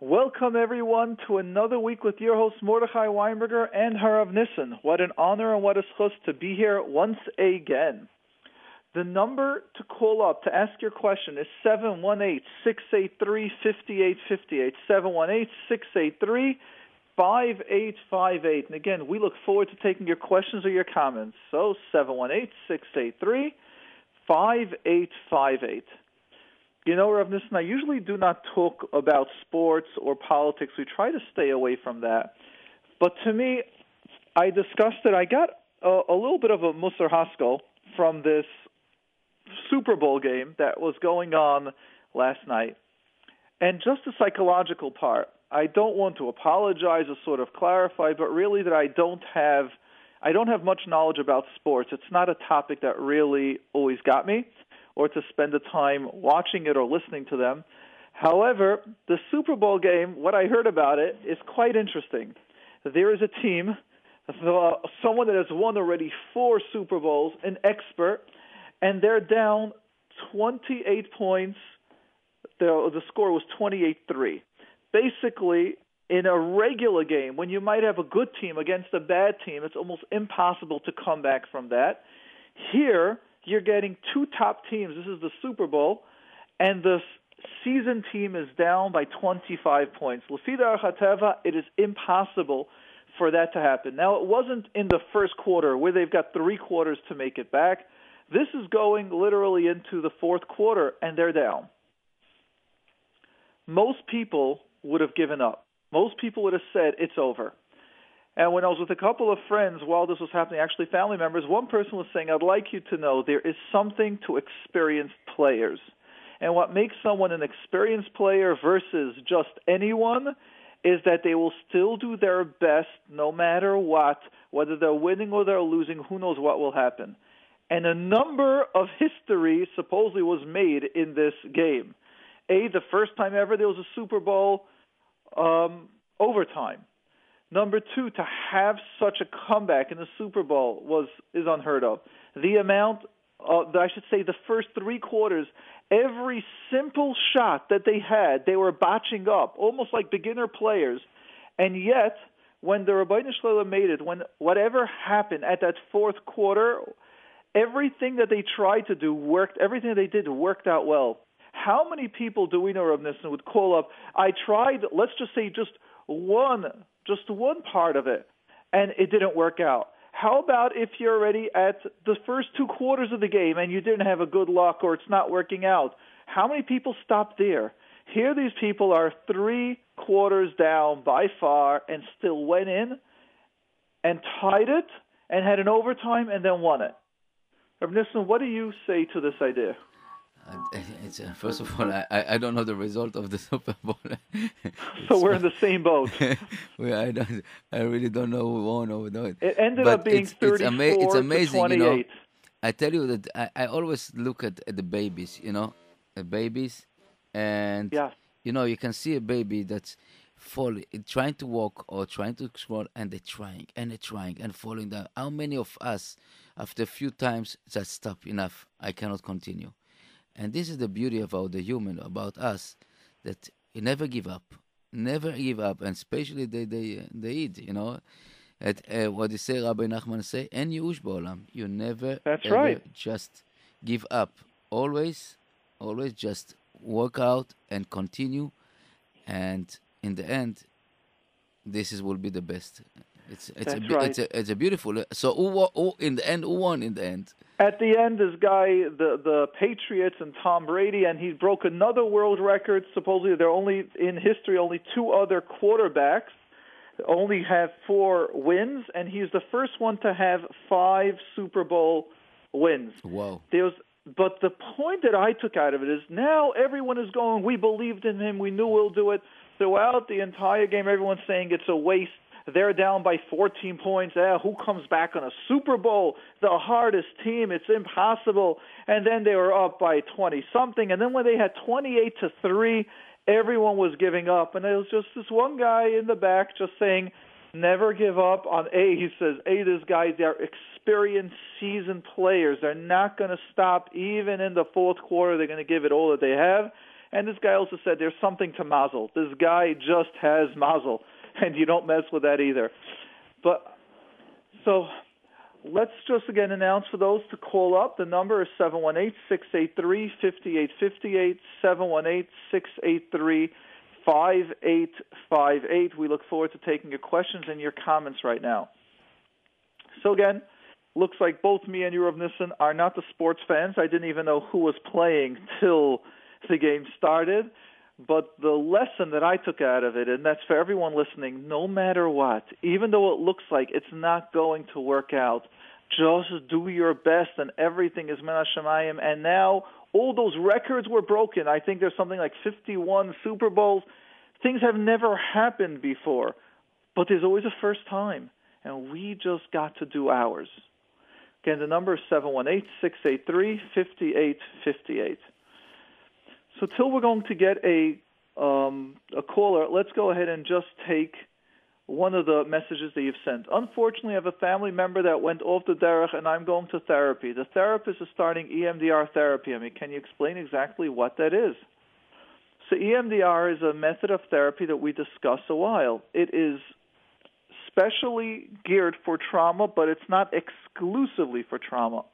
Welcome, everyone, to another week with your host, Mordechai Weinberger and Harav Nissen. What an honor and what a schus to be here once again. The number to call up to ask your question is 718 683 5858. 718 683 5858. And again, we look forward to taking your questions or your comments. So 718 683 5858. You know, Rav Nissen, I usually do not talk about sports or politics. We try to stay away from that. But to me, I discussed it. I got a, a little bit of a Musar Haskell from this Super Bowl game that was going on last night. And just the psychological part, I don't want to apologize or sort of clarify, but really that I don't have I don't have much knowledge about sports. It's not a topic that really always got me or to spend the time watching it or listening to them. However, the Super Bowl game, what I heard about it is quite interesting. There is a team, someone that has won already four Super Bowls, an expert, and they're down 28 points. The, the score was 28 3. Basically, in a regular game, when you might have a good team against a bad team, it's almost impossible to come back from that. Here, you're getting two top teams. This is the Super Bowl, and the season team is down by 25 points. Lafida Archateva, it is impossible for that to happen. Now, it wasn't in the first quarter where they've got three quarters to make it back. This is going literally into the fourth quarter, and they're down. Most people would have given up. Most people would have said, it's over. And when I was with a couple of friends while this was happening, actually family members, one person was saying, I'd like you to know there is something to experienced players. And what makes someone an experienced player versus just anyone is that they will still do their best no matter what, whether they're winning or they're losing, who knows what will happen. And a number of history supposedly was made in this game. A, the first time ever there was a Super Bowl um, overtime. Number two, to have such a comeback in the Super Bowl was is unheard of. The amount, uh, I should say, the first three quarters, every simple shot that they had, they were botching up, almost like beginner players. And yet, when the Rabbeinu Shalom made it, when whatever happened at that fourth quarter, everything that they tried to do worked. Everything they did worked out well. How many people do we know, Rav Nissen, would call up? I tried. Let's just say just one just one part of it, and it didn't work out. How about if you're already at the first two quarters of the game and you didn't have a good luck or it's not working out? How many people stopped there? Here, these people are three quarters down by far and still went in and tied it and had an overtime and then won it. Rabbi Nissen, what do you say to this idea? It's, uh, first of all, I, I don't know the result of the Super Bowl. so we're in the same boat. we, I, don't, I really don't know who won or not. It ended but up being it's, 34 it's, ama- it's amazing, you know. I tell you that I, I always look at, at the babies, you know, the babies, and yeah. you know you can see a baby that's falling, trying to walk or trying to scroll, and they're trying and they're trying and falling down. How many of us, after a few times, just stop enough? I cannot continue. And this is the beauty about the human, about us, that you never give up, never give up, and especially they they they eat, you know. At, uh, what do you say, Rabbi Nachman say, "En yush ba'olam." You never, That's right. just give up. Always, always just work out and continue, and in the end, this is will be the best. It's it's That's a right. it's a it's a beautiful. So who, who in the end who won in the end? At the end, this guy, the the Patriots and Tom Brady, and he broke another world record. Supposedly, there are only in history only two other quarterbacks only have four wins, and he's the first one to have five Super Bowl wins. Wow! There's but the point that I took out of it is now everyone is going, we believed in him, we knew we'll do it. Throughout the entire game, everyone's saying it's a waste. They're down by 14 points. Eh, who comes back on a Super Bowl? The hardest team. It's impossible. And then they were up by 20 something. And then when they had 28 to 3, everyone was giving up. And it was just this one guy in the back just saying, never give up on A. He says, A, this guy, they're experienced, seasoned players. They're not going to stop even in the fourth quarter. They're going to give it all that they have. And this guy also said there's something to mazel. This guy just has mazel, and you don't mess with that either. But so let's just again announce for those to call up. The number is 718 683 5858, 718 683 5858. We look forward to taking your questions and your comments right now. So, again, looks like both me and Rav Nissen, are not the sports fans. I didn't even know who was playing till the game started. But the lesson that I took out of it, and that's for everyone listening, no matter what, even though it looks like it's not going to work out, just do your best and everything is min hashamayim. And now all those records were broken. I think there's something like 51 Super Bowls. Things have never happened before, but there's always a first time. And we just got to do ours. Again, the number is 718 683 5858. So till we're going to get a um, a caller, let's go ahead and just take one of the messages that you've sent. Unfortunately, I have a family member that went off the derech, and I'm going to therapy. The therapist is starting EMDR therapy. I mean, can you explain exactly what that is? So EMDR is a method of therapy that we discuss a while. It is specially geared for trauma, but it's not exclusively for trauma.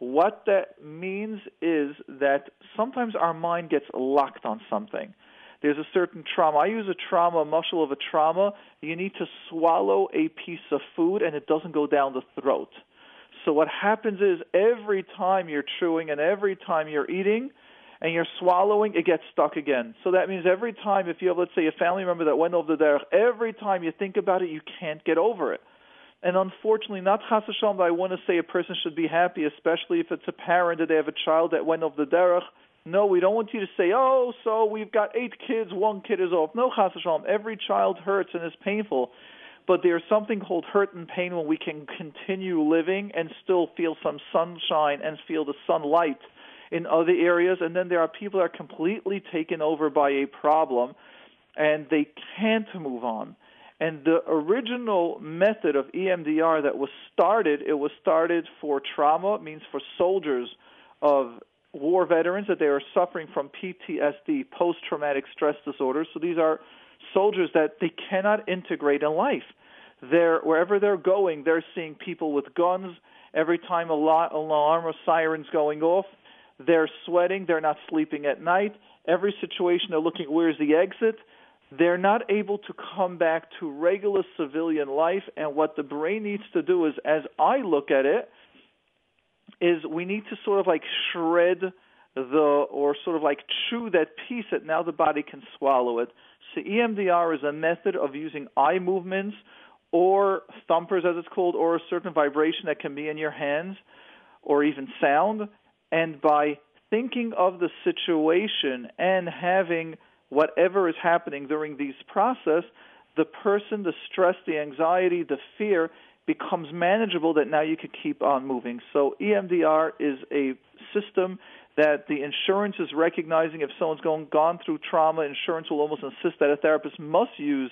What that means is that sometimes our mind gets locked on something. There's a certain trauma. I use a trauma, a muscle of a trauma. You need to swallow a piece of food and it doesn't go down the throat. So what happens is every time you're chewing and every time you're eating and you're swallowing, it gets stuck again. So that means every time, if you have, let's say, a family member that went over there, every time you think about it, you can't get over it. And unfortunately, not chas v'shalom I want to say a person should be happy, especially if it's a parent that they have a child that went off the derech. No, we don't want you to say, oh, so we've got eight kids, one kid is off. No, chas. Every child hurts and is painful. But there's something called hurt and pain when we can continue living and still feel some sunshine and feel the sunlight in other areas. And then there are people that are completely taken over by a problem and they can't move on. And the original method of EMDR that was started, it was started for trauma, means for soldiers of war veterans that they are suffering from PTSD, post traumatic stress disorder. So these are soldiers that they cannot integrate in life. They're wherever they're going, they're seeing people with guns. Every time a lot alarm or sirens going off, they're sweating. They're not sleeping at night. Every situation, they're looking where's the exit they're not able to come back to regular civilian life. And what the brain needs to do is, as I look at it, is we need to sort of like shred the or sort of like chew that piece that now the body can swallow it. So EMDR is a method of using eye movements or thumpers as it's called or a certain vibration that can be in your hands or even sound and by thinking of the situation and having whatever is happening during these process, the person, the stress, the anxiety, the fear becomes manageable that now you can keep on moving. So EMDR is a system that the insurance is recognizing if someone's gone gone through trauma, insurance will almost insist that a therapist must use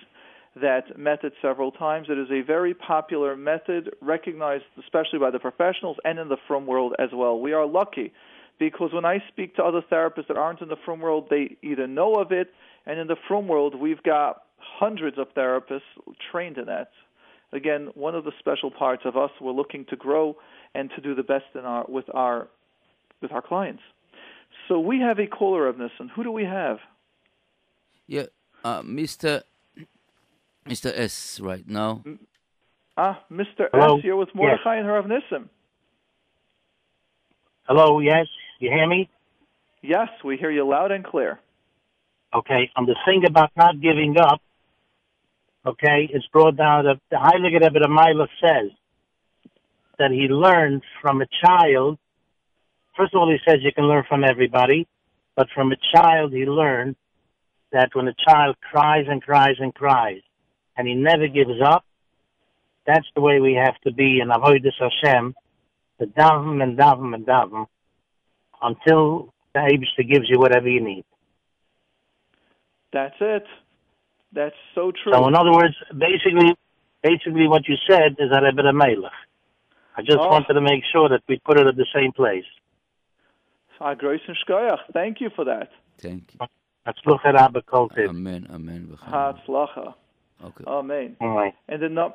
that method several times. It is a very popular method, recognized especially by the professionals and in the frum world as well. We are lucky because when I speak to other therapists that aren't in the frum world, they either know of it, and in the frum world, we've got hundreds of therapists trained in that. Again, one of the special parts of us, we're looking to grow and to do the best in our with our with our clients. So we have a caller of this, and who do we have? Yeah, uh, Mr. Mr. S. Right now. Ah, Mr. Hello? S. You're with Mordechai yes. and Rav Nissim. Hello, yes. You hear me? Yes, we hear you loud and clear. Okay, on the thing about not giving up, okay, it's brought down that the Heilige Rebbe Mila says that he learned from a child. First of all, he says you can learn from everybody, but from a child he learned that when a child cries and cries and cries, and he never gives up, that's the way we have to be in Avodah Hashem, the daven and daven and daven until the Aibishter gives you whatever you need. That's it. That's so true. So, in other words, basically, basically what you said is that Rebbe Melech. I just oh. wanted to make sure that we put it at the same place. Ah, thank you for that. Thank you. Hatzlucha Rabba Kol Tov. Amen, amen. Hatzlacha. Okay. Amen. All right. And the num-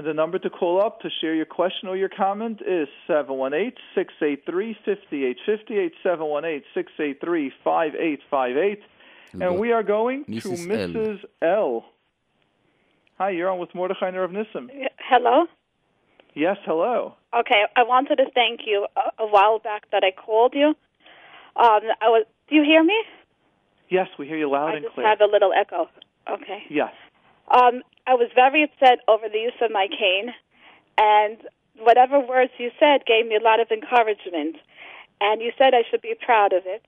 and the number to call up to share your question or your comment is 718-683-5858, 718-683-5858. And we are going to Mrs. L. L. Hi, you're on with Mordechai and Nissim. Hello. Yes, hello. Okay, I wanted to thank you a, a while back that I called you. Um, I was. Do you hear me? Yes, we hear you loud I and just clear. have a little echo. Okay. Yes. Um, I was very upset over the use of my cane, and whatever words you said gave me a lot of encouragement. And you said I should be proud of it.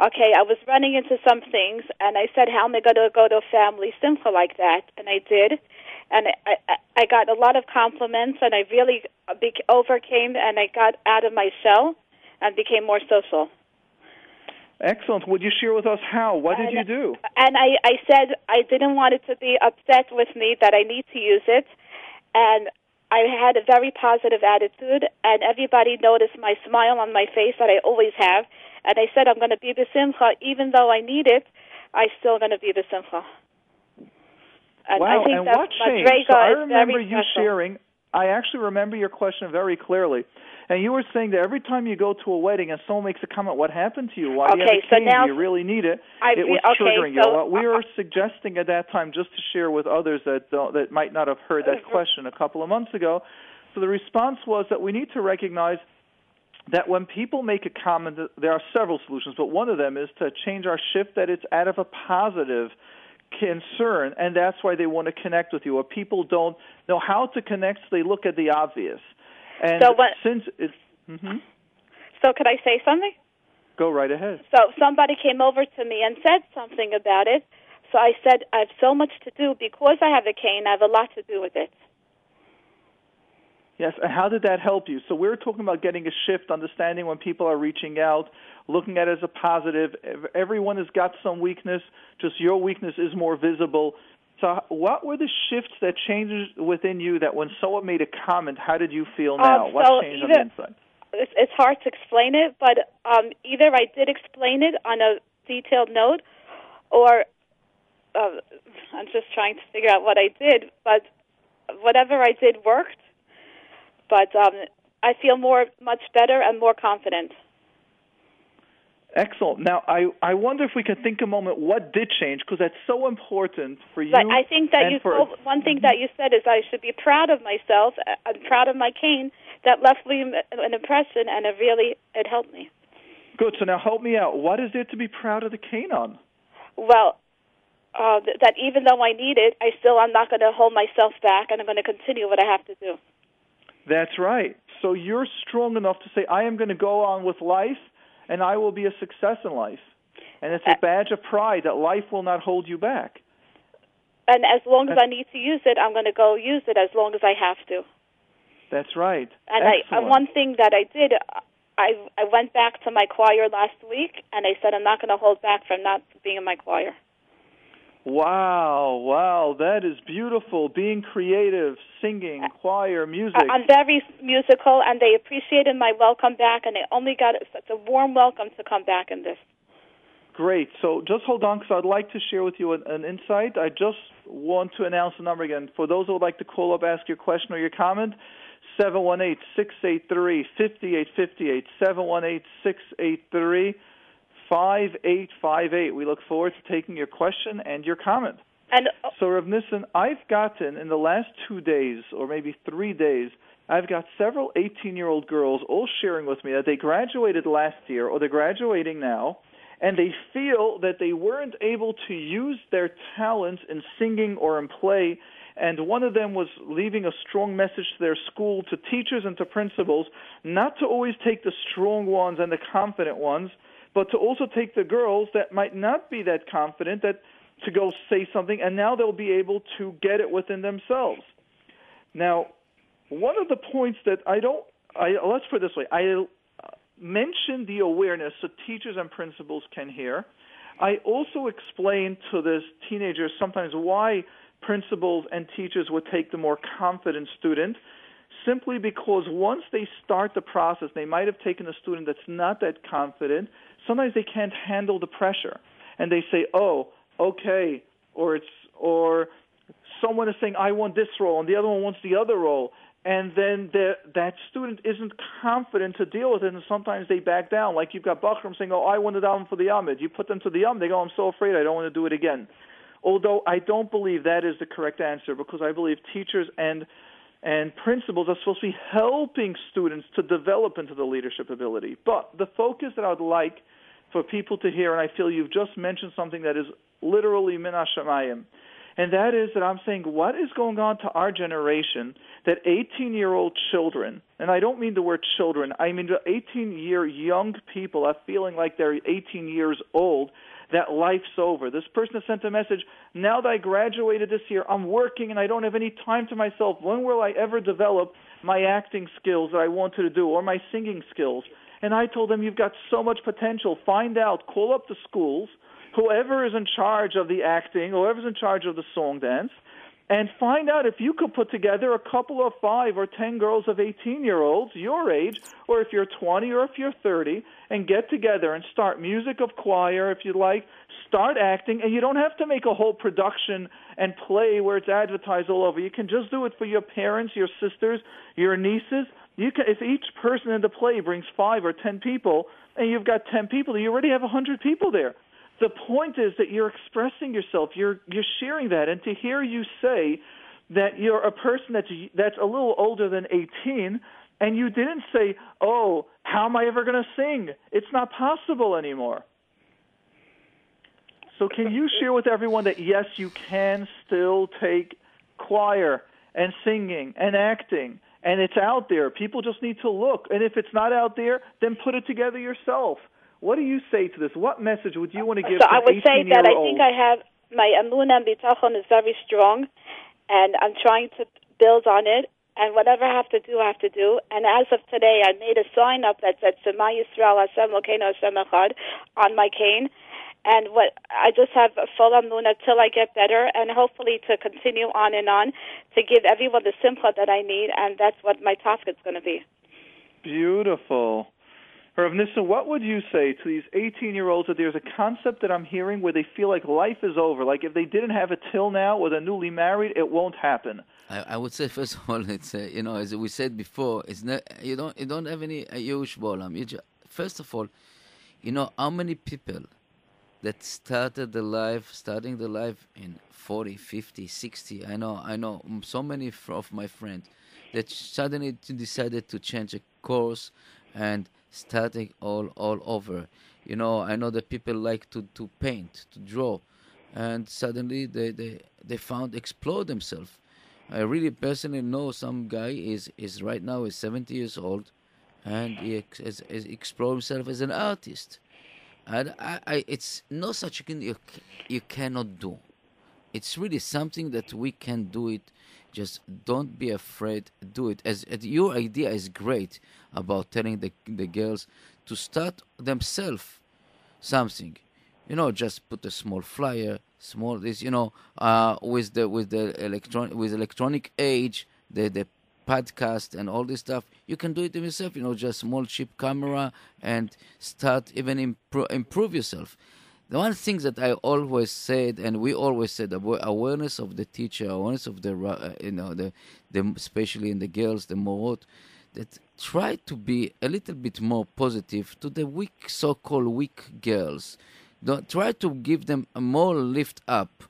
Okay, I was running into some things, and I said, "How am I going to go to a family simcha like that?" And I did, and I, I, I got a lot of compliments, and I really overcame, and I got out of my shell, and became more social. Excellent. Would you share with us how? What did And- you do? And I, I said I didn't want it to be upset with me that I need to use it. And I had a very positive attitude, and everybody noticed my smile on my face that I always have. And I said I'm going to be the besimcha, even though I need it. I'm still going to be besimcha. And wow, I think and that what changed? So I remember you special. sharing. I actually remember your question very clearly. And you were saying that every time you go to a wedding and someone makes a comment, what happened to you? Why do you have a so cane? now- do you really need it? I it was okay, triggering you. so- What we were suggesting at that time, just to share with others that don't, that might not have heard that question a couple of months ago. So the response was that we need to recognize that when people make a comment, there are several solutions, but one of them is to change our shift that it's out of a positive concern, and that's why they want to connect with you. Or people don't know how to connect, so they look at the obvious. And So what- since it's hmm So could I say something? go right ahead. So somebody came over to me and said something about it. So I said, I have so much to do because I have a cane. I have a lot to do with it. Yes, and how did that help you? So we're talking about getting a shift, understanding when people are reaching out, looking at it as a positive. Everyone has got some weakness, just your weakness is more visible. So what were the shifts that changed within you that when someone made a comment, how did you feel now? Um, what so changed on either- the inside? It's, it's hard to explain it, but um, either I did explain it on a detailed note, or uh, I'm just trying to figure out what I did. But whatever I did worked. But um, I feel more, much better and more confident. Excellent. Now, I, I wonder if we can think a moment what did change, because that's so important for you. But I think that you for, told, one thing that you said is I should be proud of myself. uh, I'm proud of my cane. That left me an impression, and it really it helped me. Good. So now help me out. What is there to be proud of the cane on? Well, uh, th- that even though I need it, I still I'm not going to hold myself back, and I'm going to continue what I have to do. That's right. So you're strong enough to say, I am going to go on with life, and I will be a success in life. And it's a Uh, badge of pride that life will not hold you back. And as long as That's- I need to use it, I'm going to go use it as long as I have to. That's right. And I, Excellent. and one thing that I did, I I went back to my choir last week, and I said I'm not going to hold back from not being in my choir. Wow, wow, that is beautiful. Being creative, singing, choir, music. I'm very musical, and they appreciated my welcome back, and they only got such a warm welcome to come back in this. Great. So just hold on because I'd like to share with you an, an insight. I just want to announce the number again. For those who would like to call up, ask your question or your comment, 718-683-5858, 718-683-5858. We look forward to taking your question and your comment. And uh, So, Rav Nissen, I've gotten in the last two days, or maybe three days, I've got several 18 year old girls all sharing with me that they graduated last year or they're graduating now, and they feel that they weren't able to use their talents in singing or in play. And one of them was leaving a strong message to their school, to teachers and to principals, not to always take the strong ones and the confident ones, but to also take the girls that might not be that confident, that to go say something, and now they'll be able to get it within themselves. Now, one of the points that I don't, I, let's put it this way, I mentioned the awareness so teachers and principals can hear. I also explained to this teenager sometimes why principals and teachers would take the more confident student simply because once they start the process, they might have taken a student that's not that confident. Sometimes they can't handle the pressure. and they say, "Oh, okay," or it's or someone is saying, "I want this role," and the other one wants the other role, and then the, that student isn't confident to deal with it, and sometimes they back down. Like you've got Bachram saying, "Oh, I want it down for the amud." You put them to the amud, they go, "I'm so afraid, I don't want to do it again." Although I don't believe that is the correct answer, because I believe teachers and and principals are supposed to be helping students to develop into the leadership ability. But the focus that I would like for people to hear, and I feel you've just mentioned something that is literally min and that is that I'm saying what is going on to our generation that 18 year old children, and I don't mean the word children, I mean the 18 year young people are feeling like they're 18 years old, that life's over. This person sent a message, now that I graduated this year, I'm working and I don't have any time to myself. When will I ever develop my acting skills that I wanted to do or my singing skills? And I told them, you've got so much potential. Find out, call up the schools, whoever is in charge of the acting, whoever's in charge of the song dance, and find out if you could put together a couple of five or ten girls of 18 year olds your age, or if you're 20 or if you're 30, and get together and start music of choir if you like, start acting, and you don't have to make a whole production and play where it's advertised all over. You can just do it for your parents, your sisters, your nieces. You can, if each person in the play brings five or ten people, and you've got ten people, you already have a hundred people there the point is that you're expressing yourself. You're you're sharing that, and to hear you say that you're a person that's that's a little older than 18, and you didn't say, "Oh, how am I ever going to sing?" It's not possible anymore. So, can you share with everyone that yes, you can still take choir and singing and acting, and it's out there. People just need to look, and if it's not out there, then put it together yourself. What do you say to this? What message would you want to give? So to I would say that I think I have my amun and bitachon is very strong, and I'm trying to build on it. And whatever I have to do, I have to do. And as of today, I made a sign up that said "Shema Yisrael Hashem Lokeinu Hashem Echad" on my cane. And what I just have a full amun until I get better, and hopefully to continue on and on to give everyone the simcha that I need, and that's what my task is going to be. Beautiful. Rav Nissen, what would you say to these 18 year olds that there's a concept that I'm hearing where they feel like life is over? Like if they didn't have it till now or they're newly married, it won't happen. I, I would say first of all, it's uh, you know as we said before, it's you don't you don't have any uh, Yerush Bolam. You first of all, you know how many people that started the life, starting the life in 40, 50, 60. I know, I know so many of my friends that suddenly decided to change a course and starting all all over. You know, I know that people like to, to paint, to draw, and suddenly they, they, they found explore themselves. I really personally know some guy is, is right now is 70 years old, and he ex, is, is explore himself as an artist. And I, I, it's no such thing you, you cannot do. It's really something that we can do it just don't be afraid do it. As, as your idea is great about telling the, the girls to start themselves something. You know just put a small flyer small this you know uh, with the with the electron with electronic age the the podcast and all this stuff. You can do it yourself you know just small cheap camera and start even impro- improve yourself the one thing that I always said, and we always said, awareness of the teacher, awareness of the, uh, you know, the, the, especially in the girls, the morot, that try to be a little bit more positive to the weak, so-called weak girls. Don't try to give them a more lift up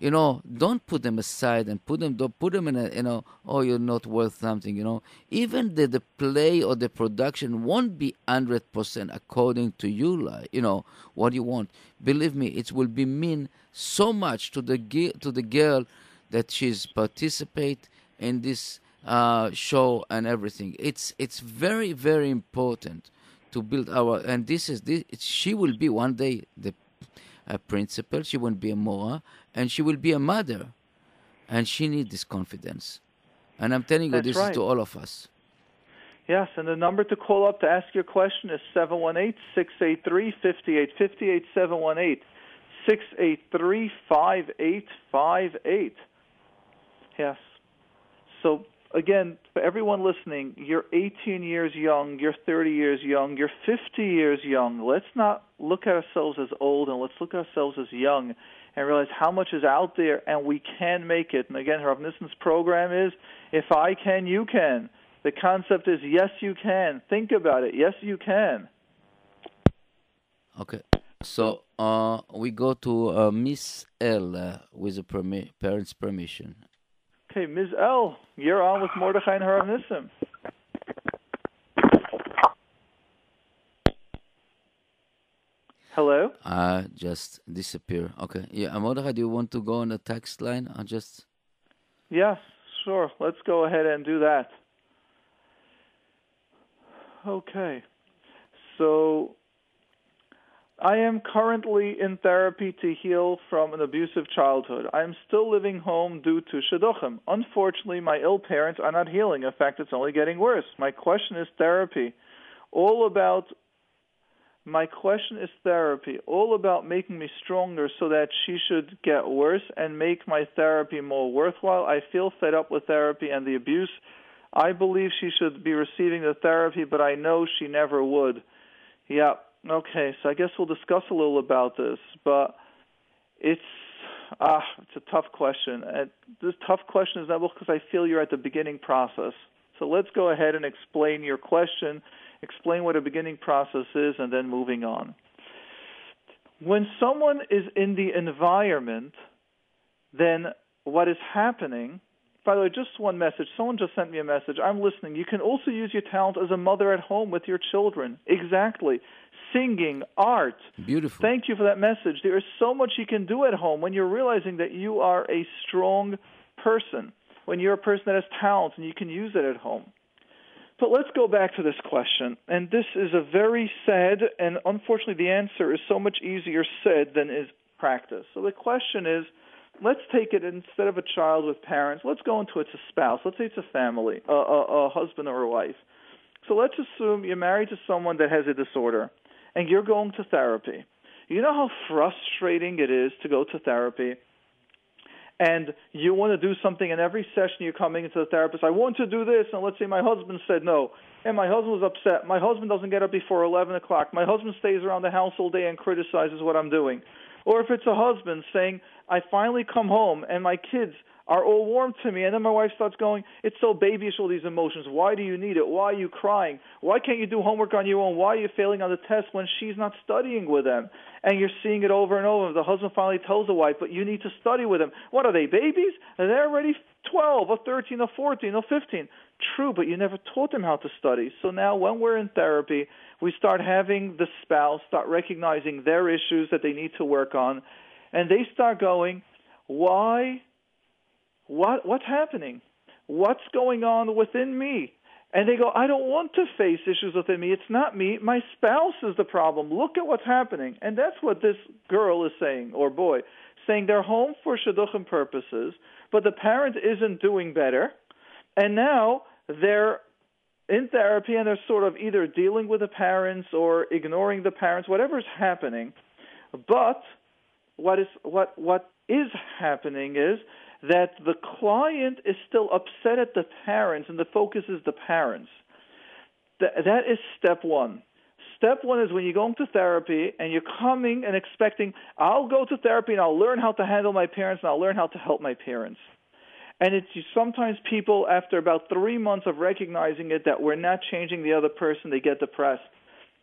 you know, don't put them aside and put them, don't put them in a, you know, oh, you're not worth something, you know. Even the, the play or the production won't be 100% according to you, like, you know, what you want. Believe me, it will be mean so much to the, to the girl that she's participate in this uh, show and everything. It's, it's very, very important to build our, and this is, this, she will be one day the a principal, she won't be a mora, and she will be a mother. And she needs this confidence. And I'm telling That's you, this right. is to all of us. Yes, and the number to call up to ask your question is 718 683 5858 718 683 5858. Yes. So again, for everyone listening, you're 18 years young, you're 30 years young, you're 50 years young. Let's not look at ourselves as old and let's look at ourselves as young and realize how much is out there and we can make it. And again, Rav Nissan's program is if I can, you can. The concept is yes, you can. Think about it. Yes, you can. Okay. So uh, we go to uh, Miss L uh, with the permi- parents' permission. Okay, Ms. L, you're on with Mordechai and Harav Nissim. Hello? I just disappear. Okay. Yeah, uh, Mordechai, do you want to go on the text line? I just. Yes, sure. Let's go ahead and do that. Okay. So I am currently in therapy to heal from an abusive childhood. I am still living home due to shidduchim. Unfortunately, my ill parents are not healing. In fact, it's only getting worse. My question is therapy. All about my question is therapy, all about making me stronger so that she should get worse and make my therapy more worthwhile. I feel fed up with therapy and the abuse. I believe she should be receiving the therapy, but I know she never would. Yeah, Okay, so I guess we'll discuss a little about this, but it's ah, it's a tough question. And this tough question is not because I feel you're at the beginning process. So let's go ahead and explain your question, explain what a beginning process is, and then moving on. When someone is in the environment, then what is happening by the way, just one message. Someone just sent me a message. I'm listening. You can also use your talent as a mother at home with your children. Exactly. Singing, art. Beautiful. Thank you for that message. There is so much you can do at home when you're realizing that you are a strong person, when you're a person that has talent and you can use it at home. But let's go back to this question. And this is a very sad, and unfortunately, the answer is so much easier said than is practiced. So the question is let's take it instead of a child with parents. Let's go into it's a spouse. Let's say it's a family, a, a, a husband or a wife. So let's assume you're married to someone that has a disorder, and you're going to therapy. You know how frustrating it is to go to therapy, and you want to do something, and every session you're coming into the therapist, I want to do this, and let's say my husband said no, and my husband was upset. My husband doesn't get up before 11 o'clock. My husband stays around the house all day and criticizes what I'm doing. Or if it's a husband saying, I finally come home and my kids are all warm to me, and then my wife starts going, It's so babyish, all these emotions. Why do you need it? Why are you crying? Why can't you do homework on your own? Why are you failing on the test when she's not studying with them? And you're seeing it over and over. The husband finally tells the wife, But you need to study with them. What are they, babies? They're already 12 or 13 or 14 or 15. True, but you never taught them how to study. So now when we're in therapy, we start having the spouse start recognizing their issues that they need to work on, and they start going, why? What what's happening? What's going on within me? And they go, I don't want to face issues within me. It's not me. My spouse is the problem. Look at what's happening. And that's what this girl is saying, or boy, saying they're home for shidduchim purposes, but the parent isn't doing better. And now they're in therapy and they're sort of either dealing with the parents or ignoring the parents, whatever's happening. But what is what what is happening is that the client is still upset at the parents and the focus is the parents. That, that is step one. Step one is when you're going to therapy and you're coming and expecting, I'll go to therapy and I'll learn how to handle my parents and I'll learn how to help my parents. And it's sometimes people, after about three months of recognizing it, that we're not changing the other person, they get depressed.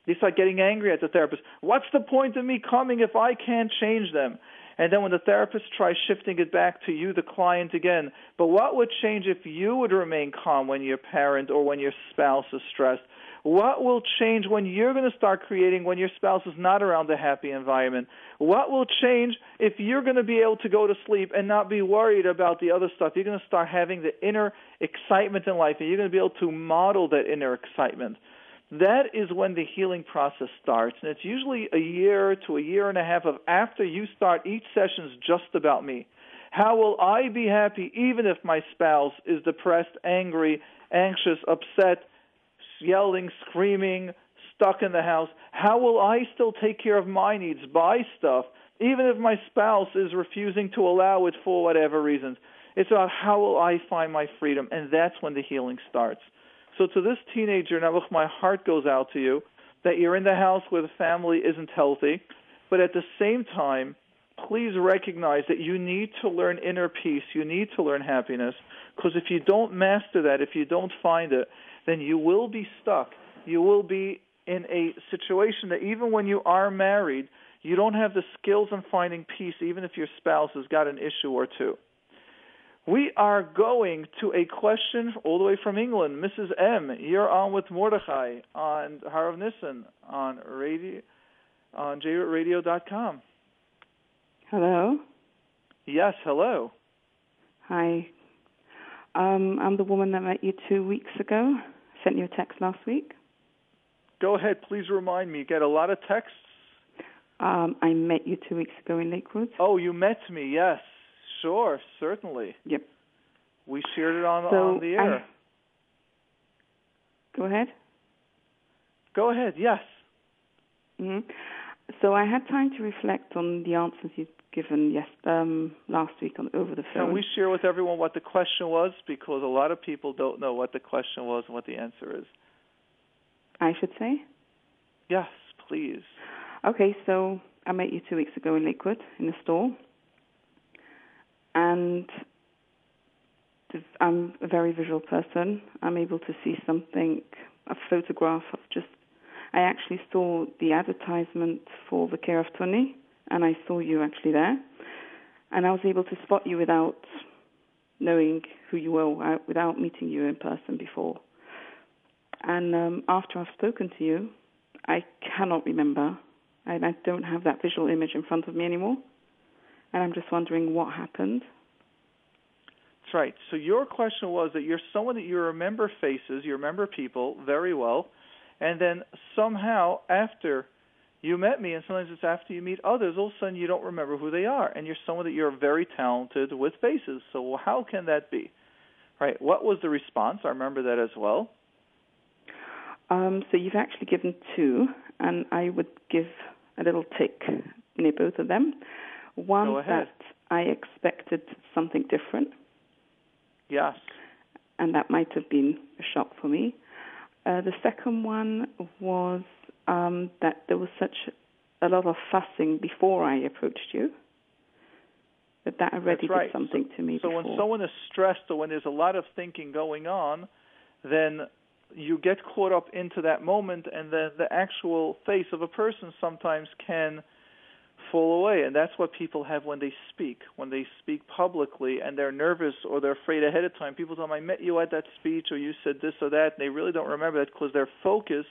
They start getting angry at the therapist. What's the point of me coming if I can't change them? And then when the therapist tries shifting it back to you, the client again, but what would change if you would remain calm when your parent or when your spouse is stressed? What will change when you're going to start creating when your spouse is not around a happy environment? What will change if you're going to be able to go to sleep and not be worried about the other stuff? You're going to start having the inner excitement in life and you're going to be able to model that inner excitement. That is when the healing process starts. And it's usually a year to a year and a half of after you start each session is just about me. How will I be happy even if my spouse is depressed, angry, anxious, upset, yelling, screaming, stuck in the house, how will I still take care of my needs, buy stuff, even if my spouse is refusing to allow it for whatever reasons? It's about how will I find my freedom, and that's when the healing starts. So to this teenager, now look, my heart goes out to you that you're in the house where the family isn't healthy, but at the same time, please recognize that you need to learn inner peace. You need to learn happiness because if you don't master that, if you don't find it, then you will be stuck. You will be in a situation that even when you are married, you don't have the skills in finding peace, even if your spouse has got an issue or two. We are going to a question all the way from England. Mrs. M, you're on with Mordechai on Harav Nissen on radio on jrootradio.com. Hello. Yes, hello. Hi. Um, I'm the woman that met you two weeks ago. Sent you a text last week. Go ahead, please remind me. You Get a lot of texts. Um, I met you two weeks ago in Lakewood. Oh, you met me. Yes, sure, certainly. Yep. We shared it on So on the air. I- Go ahead. Go ahead. Yes. hmm So I had time to reflect on the answers you'd given yes um, last week on over the phone. Can we share with everyone what the question was? Because a lot of people don't know what the question was and what the answer is. I should say. Yes, please. Okay, so I met you two weeks ago in Lakewood in the store, and I'm a very visual person. I'm able to see something, a photograph of just. I actually saw the advertisement for the care of Tony, and I saw you actually there, and I was able to spot you without knowing who you were, uh, without meeting you in person before. And um, after I've spoken to you, I cannot remember and I don't have that visual image in front of me anymore. And I'm just wondering what happened. That's right. So your question was that you're someone that you remember faces, you remember people very well, and then somehow after you met me, and sometimes it's after you meet others, all of a sudden you don't remember who they are, and you're someone that you're very talented with faces. So how can that be? Right. What was the response? I remember that as well. Um, so you've actually given two, and I would give a little tick near both of them. One that I expected something different, Yes. and that might have been a shock for me. Uh, the second one was um, that there was such a lot of fussing before I approached you. That that already That's right. did something to me So before. when someone is stressed or when there's a lot of thinking going on, then you get caught up into that moment, and then the actual face of a person sometimes can fall away. And that's what people have when they speak. When they speak publicly and they're nervous or they're afraid ahead of time, people tell them, I met you at that speech or you said this or that, and they really don't remember that because their focus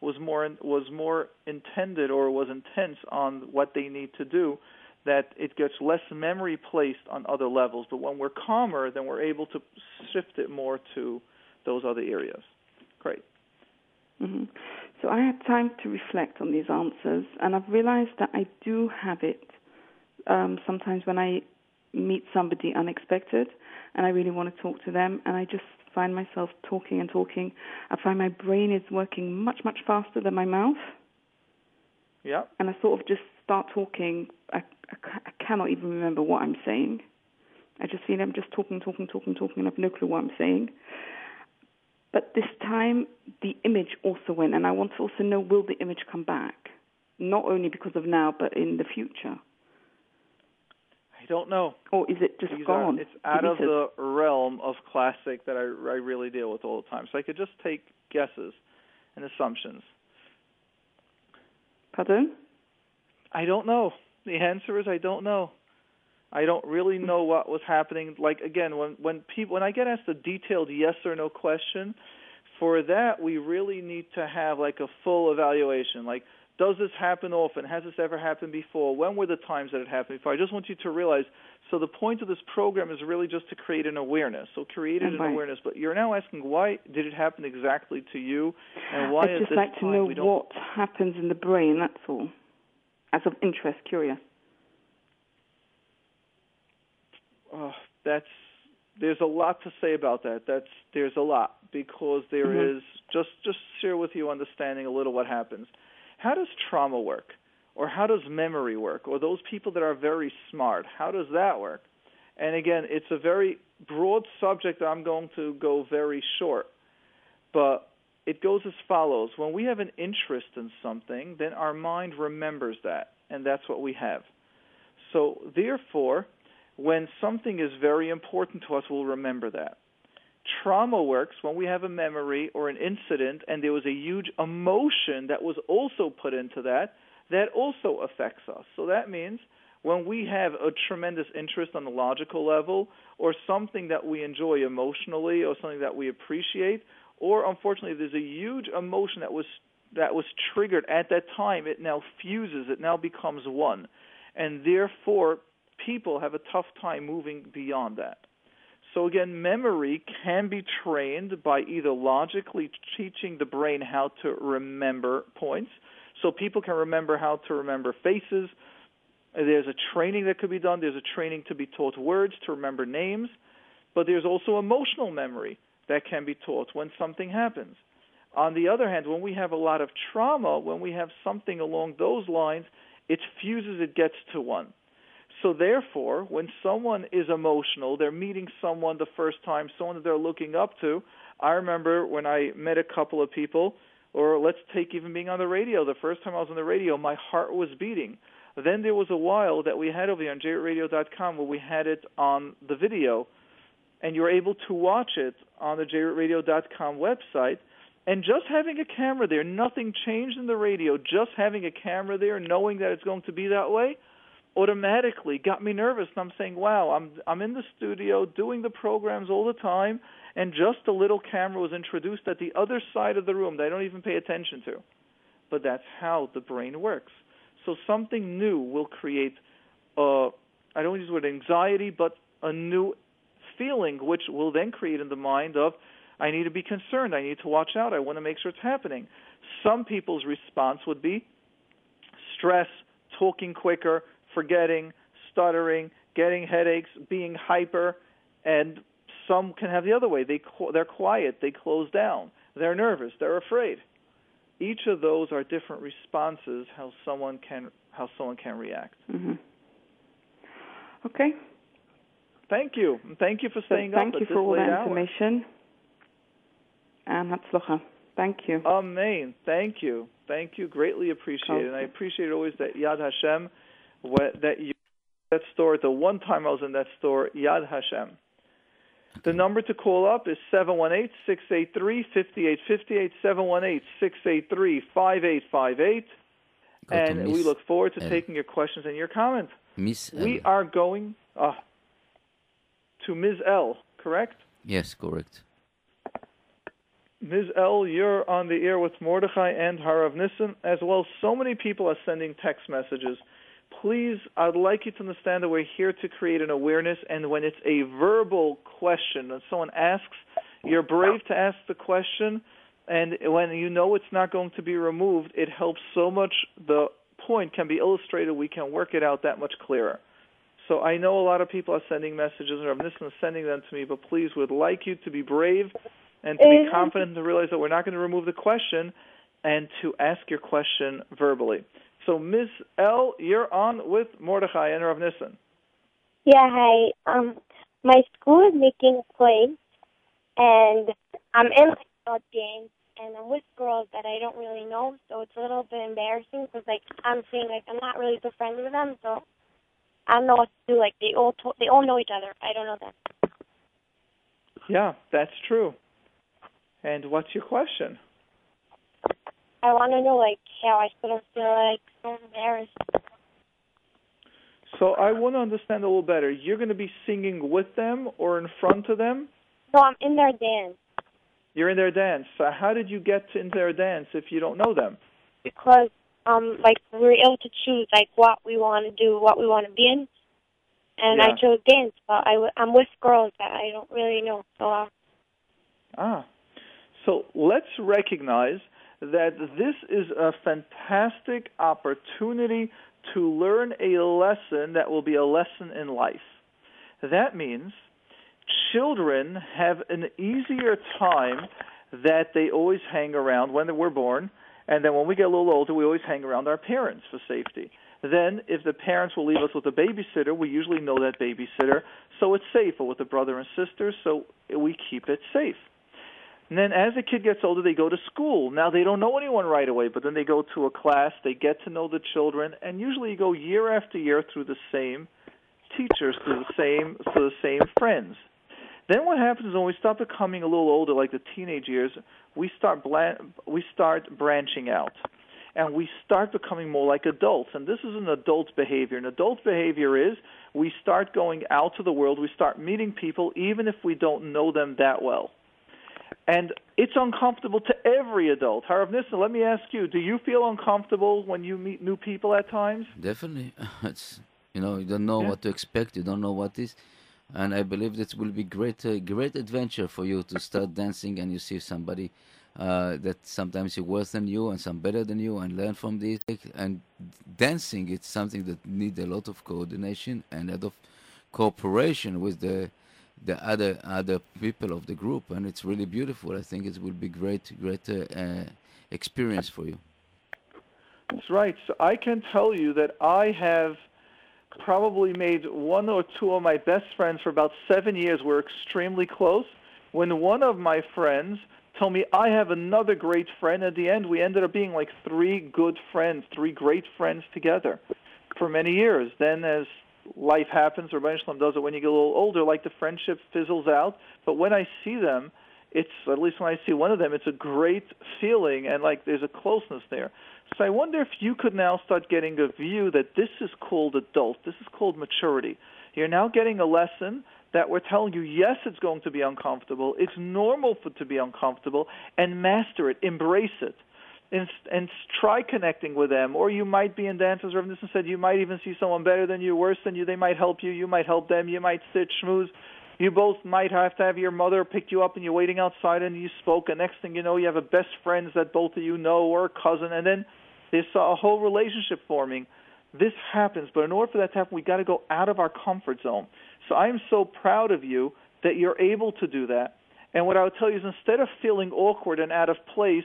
was more was more intended or was intense on what they need to do that it gets less memory placed on other levels. But when we're calmer, then we're able to shift it more to those other areas. Great. hmm So I had time to reflect on these answers, and I've realized that I do have it um, sometimes when I meet somebody unexpected and I really want to talk to them, and I just find myself talking and talking. I find my brain is working much, much faster than my mouth, Yeah. and I sort of just start talking. I, I, I cannot even remember what I'm saying. I just feel I'm just talking, talking, talking, talking, and I have no clue what I'm saying. But this time, the image also went, and I want to also know will the image come back? Not only because of now, but in the future. I don't know. Or is it just These gone? Are, it's out of the realm of classic that I, I really deal with all the time. So I could just take guesses and assumptions. Pardon? I don't know. The answer is I don't know. I don't really know what was happening. Like again, when when people when I get asked a detailed yes or no question, for that we really need to have like a full evaluation. Like, does this happen often? Has this ever happened before? When were the times that it happened before? I just want you to realize. So the point of this program is really just to create an awareness. So create an awareness. But you're now asking why did it happen exactly to you, and why I'd just this like to know what happens in the brain, that's all. As of interest, curious. Oh, that's there's a lot to say about that. That's there's a lot because there Mhm. is just just share with you understanding a little what happens. How does trauma work? Or how does memory work? Or those people that are very smart, how does that work? And again, it's a very broad subject. I'm going to go very short. But it goes as follows When we have an interest in something, then our mind remembers that, and that's what we have. So, therefore, when something is very important to us, we'll remember that. Trauma works when we have a memory or an incident and there was a huge emotion that was also put into that, that also affects us. So that means when we have a tremendous interest on the logical level or something that we enjoy emotionally or something that we appreciate, or unfortunately there's a huge emotion that was that was triggered at that time, it now fuses, it now becomes one. And therefore people have a tough time moving beyond that. So again, memory can be trained by either logically teaching the brain how to remember points. So people can remember how to remember faces. There's a training that could be done. There's a training to be taught words, to remember names. But there's also emotional memory that can be taught when something happens. On the other hand, when we have a lot of trauma, when we have something along those lines, it fuses, it gets to one. So therefore, when someone is emotional, they're meeting someone the first time, someone that they're looking up to. I remember when I met a couple of people, or let's take even being on the radio. The first time I was on the radio, my heart was beating. Then there was a while that we had over here on jradio.com where we had it on the video, and you're able to watch it on the jradio.com website. And just having a camera there, nothing changed in the radio. Just having a camera there, knowing that it's going to be that way, automatically got me nervous. And I'm saying, wow, I'm I'm in the studio doing the programs all the time, and just a little camera was introduced at the other side of the room that I don't even pay attention to. But that's how the brain works. So something new will create, uh, I don't use the word anxiety, but a new feeling, which will then create in the mind of, I need to be concerned. I need to watch out. I want to make sure it's happening. Some people's response would be stress, talking quicker, forgetting, stuttering, getting headaches, being hyper, and some can have the other way. They they're quiet, they close down, they're nervous, they're afraid. Each of those are different responses how someone can how someone can react. Mm-hmm. Okay. Thank you. Thank you for staying so thank up. Thank you for all that information. And Hatzlacha. Thank you. Amen. Thank you. Thank you. Greatly appreciate it. And I appreciate always that Yad Hashem that you that store, the one time I was in that store, Yad Hashem. The number to call up is 718-683-5858, 718-683-5858. And we look forward to L. taking your questions and your comments. Miss We L. are going uh, to Ms. L, correct? Yes, correct. Ms. L, you're on the air with Mordechai and Harav Nissen, as well as so many people are sending text messages please, I'd like you to understand that we're here to create an awareness, and when it's a verbal question, when someone asks, you're brave to ask the question, and when you know it's not going to be removed, it helps so much. The point can be illustrated. We can work it out that much clearer. So I know a lot of people are sending messages, and I'm listening, sending them to me, but please, would like you to be brave and to be confident to realize that we're not going to remove the question and to ask your question verbally. So, Ms. L, you're on with Mordechai and Rav Nissen. Yeah, hi. Um, my school is making a play, and I'm in like adult games, and I'm with girls that I don't really know, so it's a little bit embarrassing because like I'm seeing like I'm not really so friendly with them, so I don't know what to do. Like they all to- they all know each other. I don't know them. Yeah, that's true. And what's your question? I want to know like how I sort of feel like so embarrassed. So I want to understand a little better. You're going to be singing with them or in front of them? No, I'm in their dance. You're in their dance. So how did you get to, into their dance if you don't know them? Because um, like we were able to choose like what we want to do, what we want to be in, and yeah. I chose dance. But I w- I'm with girls that I don't really know. So. Uh, ah, so let's recognize that this is a fantastic opportunity to learn a lesson that will be a lesson in life. That means children have an easier time that they always hang around when they were born, and then when we get a little older, we always hang around our parents for safety. Then, if the parents will leave us with a babysitter, we usually know that babysitter, so it's safe. Or with a brother and sister, so we keep it safe. And then as the kid gets older, they go to school. Now they don't know anyone right away, but then they go to a class, they get to know the children, and usually you go year after year through the same teachers, through the same through the same friends. Then what happens is when we start becoming a little older, like the teenage years, we start blan- we start branching out, and we start becoming more like adults. And this is an adult behavior. An adult behavior is we start going out to the world, we start meeting people, even if we don't know them that well. And it's uncomfortable to every adult. Harav Nissen, let me ask you: Do you feel uncomfortable when you meet new people at times? Definitely, it's you know you don't know Yeah. what to expect, you don't know what is, and I believe this will be great, uh, great adventure for you to start dancing and you see somebody uh, that sometimes is worse than you and some better than you and learn from this. And dancing, it's something that needs a lot of coordination and a lot of cooperation with the the other other people of the group, and it's really beautiful. I think it will be great, great uh, experience for you. That's right. So I can tell you that I have probably made one or two of my best friends for about seven years. We're extremely close. When one of my friends told me I have another great friend, at the end we ended up being like three good friends, three great friends together for many years. Then as life happens, or Shalom does it when you get a little older, like the friendship fizzles out. But when I see them, it's at least when I see one of them, it's a great feeling and like there's a closeness there. So I wonder if you could now start getting a view that this is called adult, this is called maturity. You're now getting a lesson that we're telling you, yes, it's going to be uncomfortable. It's normal for to be uncomfortable, and master it, embrace it, and and try connecting with them. Or you might be in dance, as Reverend Nissen said, you might even see someone better than you, worse than you. They might help you. You might help them. You might sit schmooze. You both might have to have your mother pick you up and you're waiting outside and you spoke. And next thing you know, you have a best friends that both of you know or a cousin. And then there's a uh, whole relationship forming. This happens. But in order for that to happen, we got to go out of our comfort zone. So I'm so proud of you that you're able to do that. And what I would tell you is instead of feeling awkward and out of place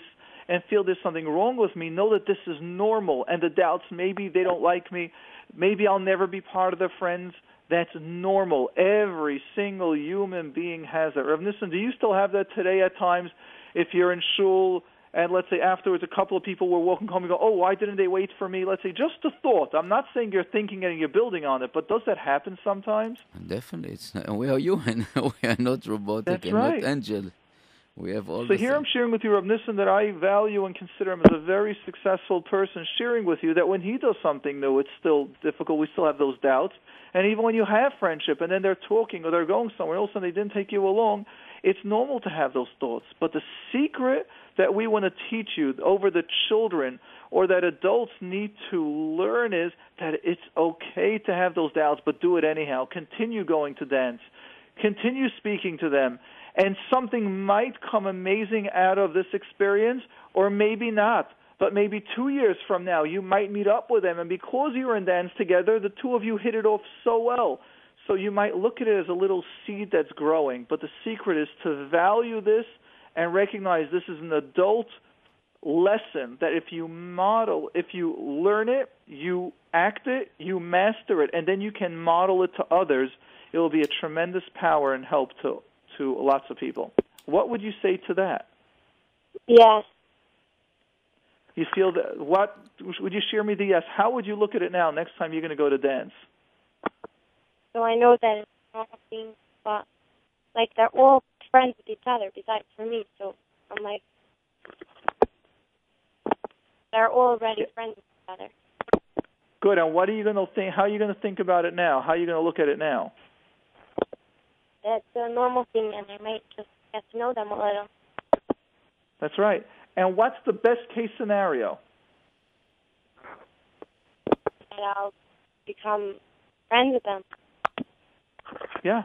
and feel there's something wrong with me, know that this is normal. And the doubts, maybe they don't like me, maybe I'll never be part of their friends. That's normal. Every single human being has that. Rav Nissen, do you still have that today at times? If you're in shul and let's say afterwards a couple of people were walking home and go, oh, why didn't they wait for me? Let's say just a thought. I'm not saying you're thinking and you're building on it, but does that happen sometimes? Definitely, it's not, we are human. we are not robotic That's and right. not angel. We have all So here same. I'm sharing with you, Rav Nissen, that I value and consider him as a very successful person, sharing with you that when he does something new, it's still difficult. We still have those doubts. And even when you have friendship and then they're talking or they're going somewhere else and they didn't take you along, it's normal to have those thoughts. But the secret that we want to teach you over the children or that adults need to learn is that it's okay to have those doubts, but do it anyhow. Continue going to dance. Continue speaking to them. And something might come amazing out of this experience, or maybe not. But maybe two years from now, you might meet up with them, and because you were in dance together, the two of you hit it off so well. So you might look at it as a little seed that's growing. But the secret is to value this and recognize this is an adult lesson that if you model, if you learn it, you act it, you master it, and then you can model it to others, it will be a tremendous power and help to, to lots of people. What would you say to that? Yes. You feel that what would you share me the yes? How would you look at it now next time you're going to go to dance? So I know that it's not a thing, but like they're all friends with each other besides for me. So I'm like, they're already friends with each other. Good. And what are you going to think? How are you going to think about it now? How are you going to look at it now? That's a normal thing, and I might just get to know them a little. That's right. And what's the best case scenario? And I'll become friends with them. Yeah.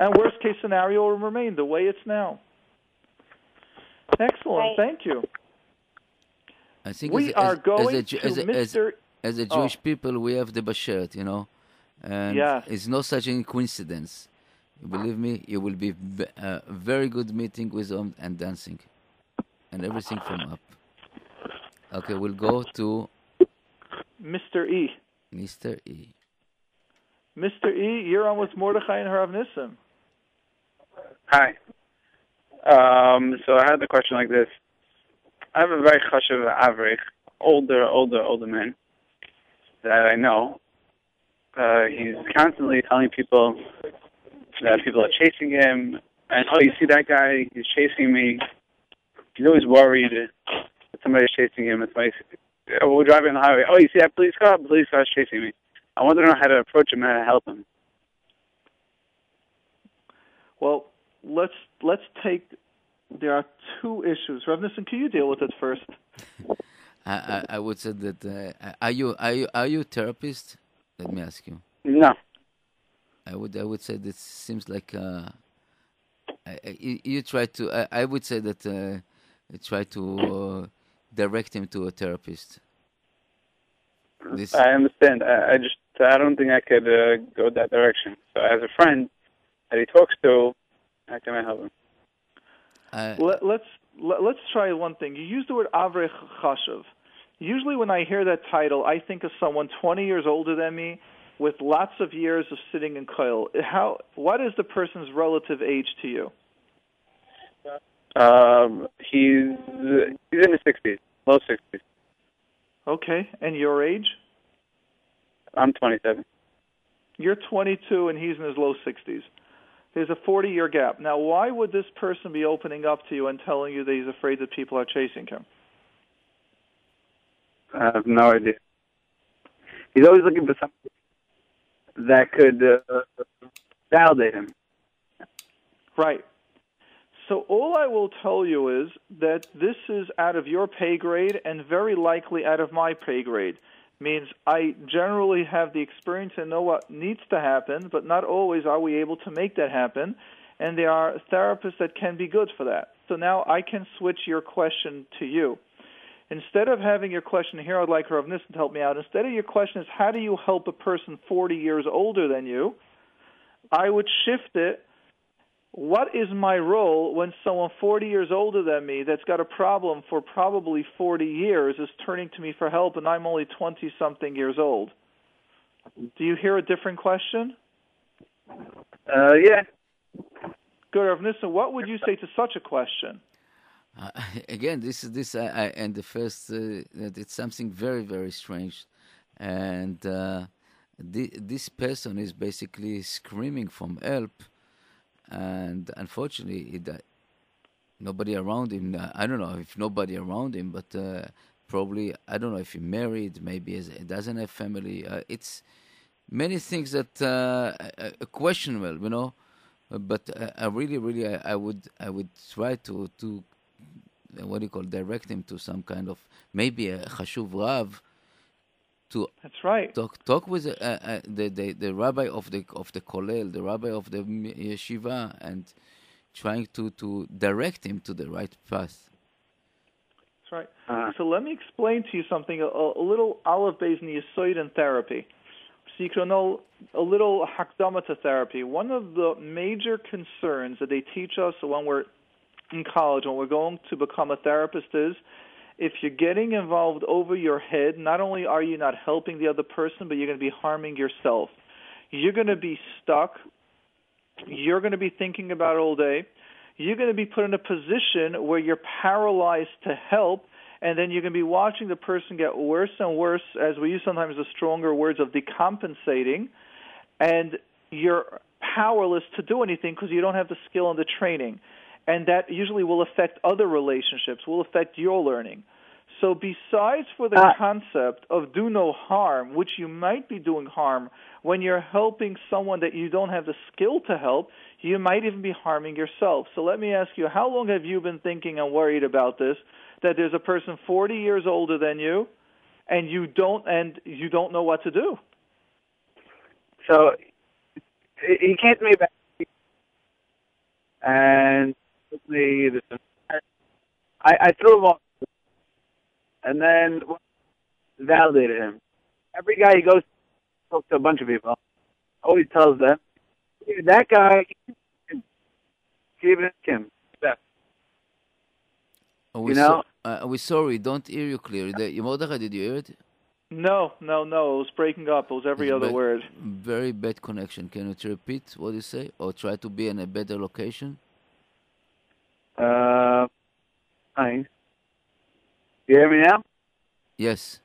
And worst case scenario will remain the way it's now. Excellent. Right. Thank you. I think We as, are as, going as a, to as, a, Mr. as a Oh. Jewish people, we have the Bashert, you know, and Yes. it's no such a coincidence. Believe me, it will be a very good meeting with them and dancing, and everything from up. Okay, we'll go to Mr. E. Mr. E. Mr. E, you're on with Mordechai and Harav Nissim. Hi. Um, so I had a question like this. I have a very chashuv average, older, older, older man that I know. Uh, he's constantly telling people that people are chasing him, and oh, you see that guy? He's chasing me. He's always worried that somebody's chasing him. It's like oh, we're driving on the highway. Oh, you see that police car? The police car's chasing me. I want to know how to approach him, how to help him. Well, let's let's take. There are two issues. Rav Nissen, can you deal with it first? I, I, I would say that uh, are you are you are you a therapist? Let me ask you. No. I would I would say this seems like uh, I, I, you, you try to. I, I would say that uh, try to uh, direct him to a therapist. This I understand. I, I just I don't think I could uh, go that direction. So as a friend that he talks to, how can I help him? uh, Let, let's let, let's try one thing. You use the word avrech chashuv. Usually, when I hear that title, I think of someone 20 years older than me with lots of years of sitting in koil. How? What is the person's relative age to you? Um, he's he's in his sixties, low sixties. Okay, and your age? I'm 27. You're 22 and he's in his low 60s. There's a 40 year gap. Now, why would this person be opening up to you and telling you that he's afraid that people are chasing him? I have no idea. He's always looking for something that could uh, validate him. Right. So all I will tell you is that this is out of your pay grade and very likely out of my pay grade. Means I generally have the experience and know what needs to happen, but not always are we able to make that happen. And there are therapists that can be good for that. So now I can switch your question to you. Instead of having your question here, I'd like Rav Nissen to help me out. Instead of your question is, how do you help a person 40 years older than you? I would shift it what is my role when someone 40 years older than me that's got a problem for probably 40 years is turning to me for help and I'm only 20 something years old? Do you hear a different question? Uh, yeah. Good, Rav Nissen, what would you say to such a question? Uh, again, this is this. I, I and the first uh, that it's something very very strange, and uh, the, this person is basically screaming from help, and unfortunately, di- nobody around him. uh, I don't know if nobody around him, but uh, probably I don't know if he married, maybe he doesn't have family. Uh, it's many things that uh, uh, questionable, you know. But I really, really, I, I would, I would try to, to, what do you call, direct him to some kind of maybe a chashuv rav, to That's right. talk, talk with uh, uh, the, the the rabbi of the of the kollel, the rabbi of the m- yeshiva, and trying to to direct him to the right path. That's right. Uh, So let me explain to you something, a, a little aleph-beis in Yisoid in therapy. So you can know a little hakdama to therapy. One of the major concerns that they teach us when we're in college, when we're going to become a therapist is if you're getting involved over your head, not only are you not helping the other person, but you're going to be harming yourself. You're going to be stuck. You're going to be thinking about it all day. You're going to be put in a position where you're paralyzed to help, and then you're going to be watching the person get worse and worse, as we use sometimes the stronger words of decompensating, and you're powerless to do anything because you don't have the skill and the training. And that usually will affect other relationships, will affect your learning. So, besides for the Uh, concept of do no harm, which you might be doing harm when you're helping someone that you don't have the skill to help, you might even be harming yourself. So, let me ask you, how long have you been thinking and worried about this? That there's a person 40 years older than you, and you don't and you don't know what to do. so he came to me back and the, the I, I threw him off, and then validated him. Every guy he goes to talk to a bunch of people, always tells them, "Dude, that guy, Stephen Kim, best." Are we You know- so, uh, are we sorry? Don't hear you clearly. The, Mordechai, did you hear it? No, no, no. It was breaking up. It was every It's other bad- word. Very bad connection. Can you repeat what you say, or try to be in a better location? Uh, hi. You hear me now? Yes.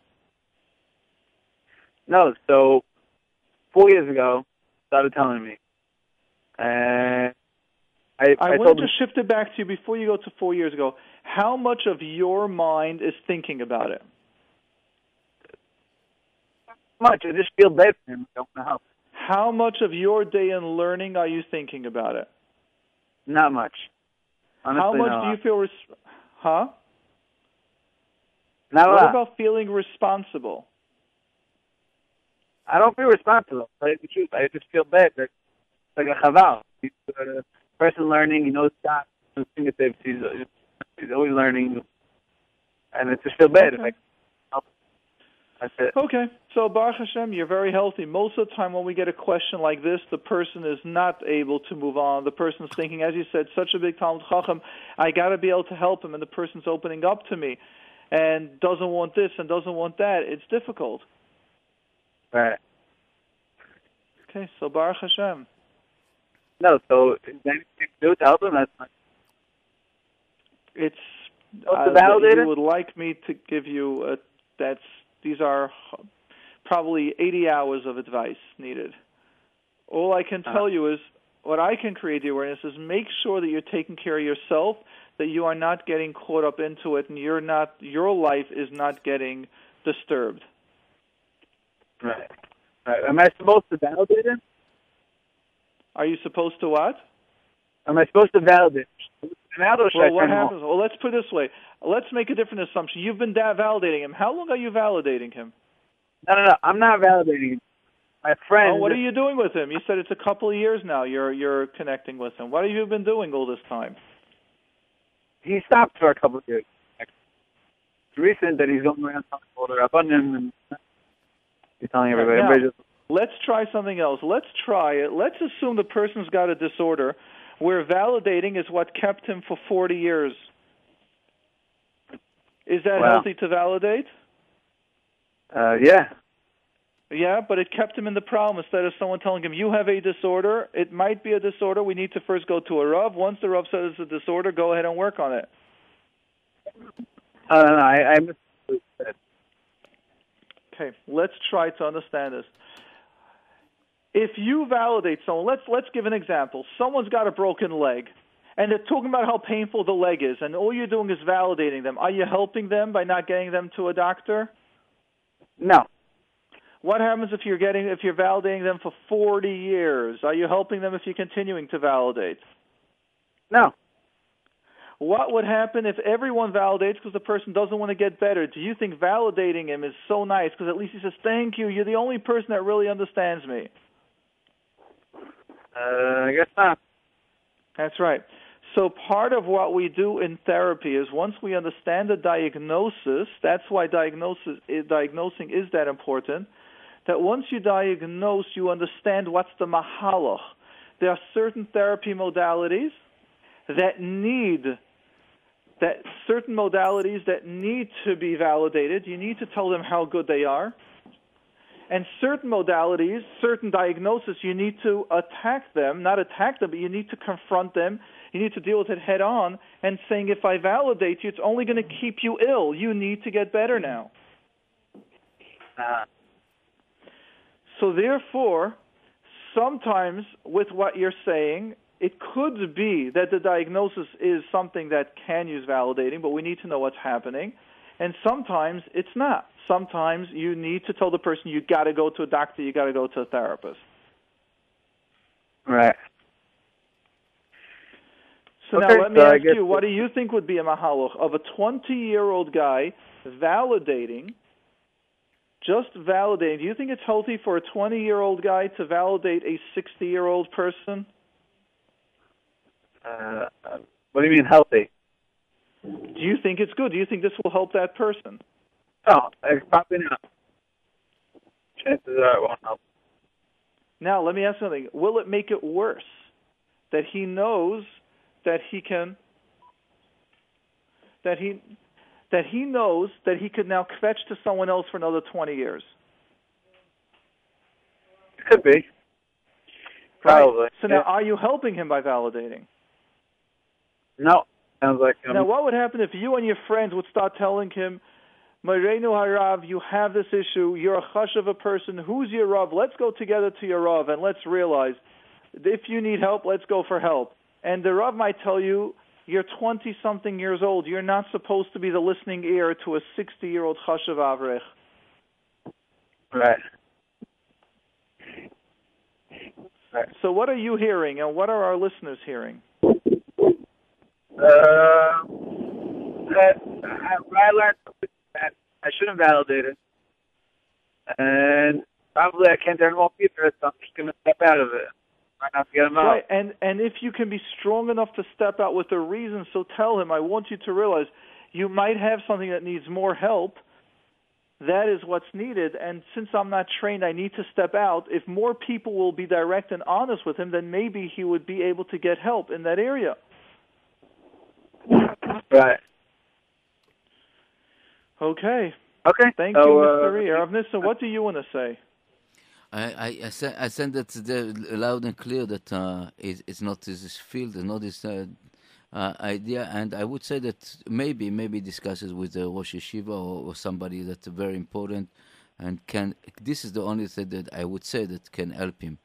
No. So, four years ago, started telling me, and I, I, I, wanted to him shift it back to you before you go to four years ago. How much of your mind is thinking about it? Not much. I just feel bad for him. I don't know how. How much of your day in learning are you thinking about it? Not much. Honestly, How much no. do you feel? Res- huh? Not a what lot. about feeling responsible? I don't feel responsible. You the truth, I just feel bad. That it's like a chaval. He's a person learning. He knows fingertips. He's he's always learning, and I just feel bad. If I Okay. can help. That's it. Okay, so Baruch Hashem, you're very healthy. Most of the time, when we get a question like this, the person is not able to move on. The person's thinking, as you said, such a big Talmid Chacham, I got to be able to help him, and the person's opening up to me, and doesn't want this and doesn't want that. It's difficult. Right. Okay, so Baruch Hashem. No. So is there anything you do to help him? That's fine. It's What's uh, you would like me to give you a, that's these are probably 80 hours of advice needed. All I can uh-huh. tell you is what I can create the awareness is make sure that you're taking care of yourself, that you are not getting caught up into it, and you're not your life is not getting disturbed. Right. Right. Am I supposed to validate it? Are you supposed to what? Am I supposed to validate? Or should I Well, what turn him off? happens? Well, let's put it this way. Let's make a different assumption. You've been da- validating him. How long are you validating him? No, no, no. I'm not validating him. My friend. Oh, what are you doing with him? You said it's a couple of years now. You're you're connecting with him. What have you been doing all this time? He stopped for a couple of years. It's recent that he's going around all the rabbanim and he's telling everybody. Now- everybody just, Let's try something else. Let's try it. Let's assume the person's got a disorder where validating is what kept him for 40 years. Is that Wow. healthy to validate? uh, yeah. Yeah, but it kept him in the problem instead of someone telling him, you have a disorder. It might be a disorder. We need to first go to a Rav. Once the Rav says it's a disorder, go ahead and work on it. I don't know. I, I missed what you said. Okay, let's try to understand this. If you validate someone, let's let's give an example. Someone's got a broken leg, and they're talking about how painful the leg is, and all you're doing is validating them. Are you helping them by not getting them to a doctor? No. What happens if you're getting if you're validating them for 40 years? Are you helping them if you're continuing to validate? No. What would happen if everyone validates because the person doesn't want to get better? Do you think validating him is so nice because at least he says, "Thank you, you're the only person that really understands me." Uh, I guess not. That's right. So part of what we do in therapy is once we understand the diagnosis, that's why diagnosis eh, diagnosing is that important. That once you diagnose, you understand what's the mahalach. There are certain therapy modalities that need that certain modalities that need to be validated. You need to tell them how good they are. And certain modalities, certain diagnoses, you need to attack them, not attack them, but you need to confront them. You need to deal with it head on and saying, if I validate you, it's only going to keep you ill. You need to get better now. Uh, So therefore, sometimes with what you're saying, it could be that the diagnosis is something that can use validating, but we need to know what's happening. And sometimes it's not. Sometimes you need to tell the person you got to go to a doctor, you got to go to a therapist. right. So Okay, now let me so ask you, what do you think would be a mahalach of a 20-year-old guy validating, just validating? Do you think it's healthy for a 20-year-old guy to validate a 60-year-old person? Uh, what do you mean healthy? Do you think it's good? Do you think this will help that person? No, it's probably not. Chances are it won't help. Now, let me ask something. Will it make it worse that he knows that he can that he that he knows that he could now fetch to someone else for another 20 years? It could be. Probably. Right. So now, are you helping him by validating? No. Sounds like um, Now, what would happen if you and your friends would start telling him, Moreinu Harav, you have this issue, you're a chashuv a person, who's your Rav? Let's go together to your Rav and let's realize if you need help, let's go for help. And the Rav might tell you, you're 20 something years old, you're not supposed to be the listening ear to a 60 year old chashuv Avrech. Right. So, what are you hearing and what are our listeners hearing? Uh, that, I learned something that I shouldn't validate it. And probably I can't turn off either, so I'm just going to step out of it. Right, and and if you can be strong enough to step out with a reason, so tell him. I want you to realize you might have something that needs more help. That is what's needed, and since I'm not trained, I need to step out. If more people will be direct and honest with him, then maybe he would be able to get help in that area. Right. Okay. Okay. Thank so, you, uh, Mr. Rear. Rav Nissen, what do you want to say? I, I, I, send, I send that loud and clear that uh, it, it's not this field, it's not this uh, uh, idea, and I would say that maybe maybe discusses with the Rosh Yeshiva or, or somebody that's very important, and can this is the only thing that I would say that can help him,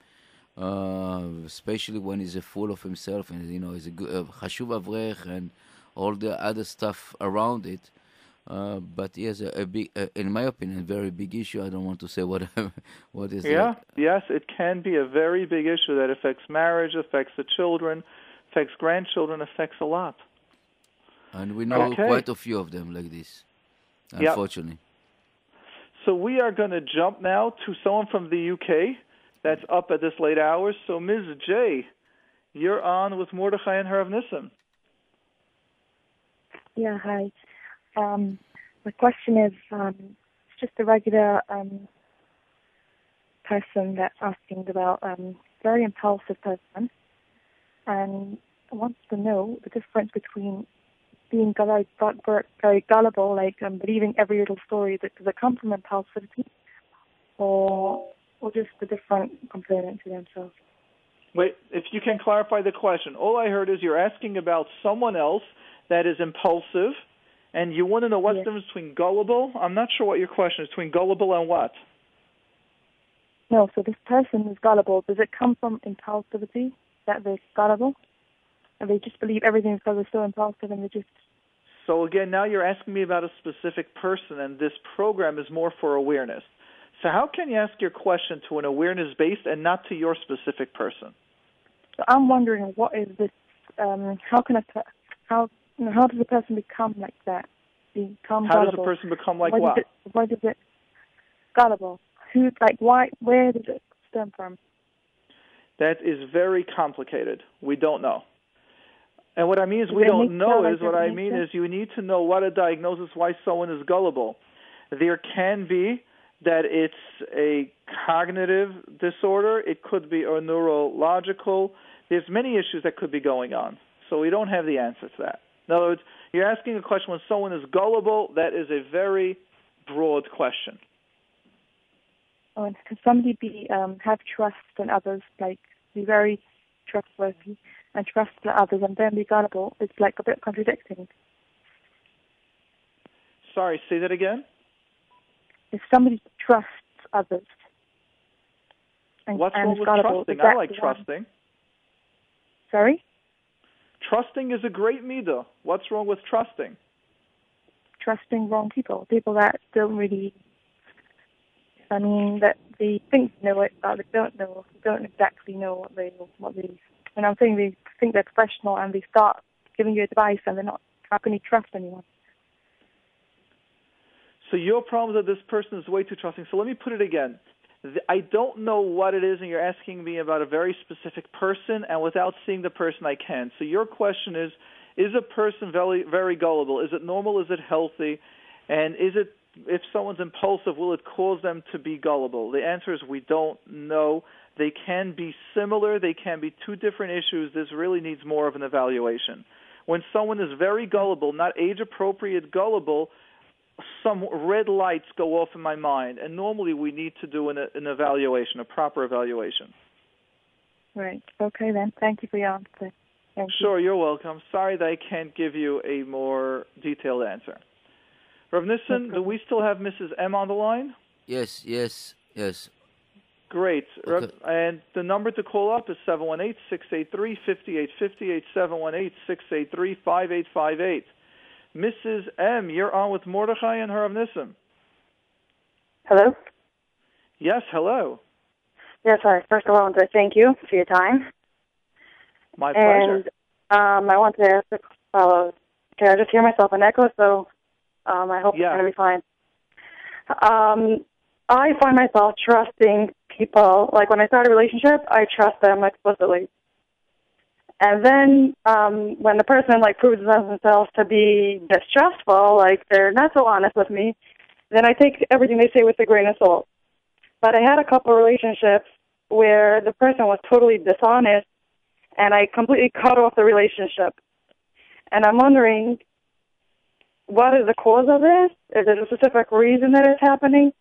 uh, especially when he's a fool of himself and you know he's a good uh, Chashuv Avrech and all the other stuff around it. Uh, but yes, a, a big, uh, in my opinion, a very big issue. I don't want to say what what is. Yeah, yes, it can be a very big issue that affects marriage, affects the children, affects grandchildren, affects a lot. And we know Okay. quite a few of them like this, Yep. unfortunately. So we are going to jump now to someone from the UK that's up at this late hour. So Ms. J, you're on with Mordechai and Harav Nissim. Yeah, hi. Um, my question is, um, it's just a regular um, person that's asking about um, very impulsive person, and wants to know the difference between being very, very gullible, like um, believing every little story. That does come from impulsivity, or or just a different component to themselves? Wait, if you can clarify the question. All I heard is you're asking about someone else that is impulsive, and you want to know what's the difference between gullible. I'm not sure what your question is between gullible and what. No, so this person is gullible. Does it come from impulsivity that they're gullible? And they just believe everything because they're so impulsive and they just So again, now you're asking me about a specific person, and this program is more for awareness. So how can you ask your question to an awareness based and not to your specific person? So I'm wondering what is this? Um, how can per- how how does a person become like that? Become How does a person become like why what? Does it, why does it gullible? Who like why? Where does it stem from? That is very complicated. We don't know. And what I mean is we don't know is what I Does it make mean is you need to know what a diagnosis why someone is gullible. There can be that it's a cognitive disorder, it could be a neurological. There's many issues that could be going on. So we don't have the answer to that. In other words, you're asking a question when someone is gullible, that is a very broad question. Oh, and can somebody be um, have trust in others, like be very trustworthy and trust in others, and then be gullible? It's like a bit contradicting. Sorry, say that again. If somebody trusts others, and, What's and wrong with gullible, trusting? I like the one- trusting. Sorry, Trusting is a great midah. What's wrong with trusting? trusting wrong people, people that don't really. I mean, that they think they know it, but they don't know. They don't exactly know what they what they. And I'm saying they think they're professional, and they start giving you advice, and they're not. How can you trust anyone? So your problem is that this person is way too trusting. So let me put it again. I don't know what it is, and you're asking me about a very specific person, and without seeing the person, I can. So your question is: Is a person very very gullible? Is it normal? Is it healthy? And is it if someone's impulsive, will it cause them to be gullible? The answer is we don't know. They can be similar, they can be two different issues. This really needs more of an evaluation. When someone is very gullible, not age appropriate gullible, some red lights go off in my mind, and normally we need to do an, an evaluation, a proper evaluation. Right. Okay then. Thank you for your answer. Thank sure, you. you're welcome. Sorry that I can't give you a more detailed answer. Rav Nissen, do we still have Mrs. M on the line? Yes, yes, yes. Great. Okay. And the number to call up is 718-683-5858, 718-683-5858. Mrs. M, you're on with Mordechai and Harav Nissen. Hello? Yes, hello. Yes, hi. First of all, I want to thank you for your time. My pleasure. And um, I want to ask, uh, can I just hear myself an echo? So um, I hope Yeah. it's going to be fine. Um, I find myself trusting people. Like when I start a relationship, I trust them explicitly. And then um, when the person like proves themselves to be distrustful, like they're not so honest with me, then I take everything they say with a grain of salt. But I had a couple relationships where the person was totally dishonest, and I completely cut off the relationship. And I'm wondering, what is the cause of this? Is there a specific reason that it's happening?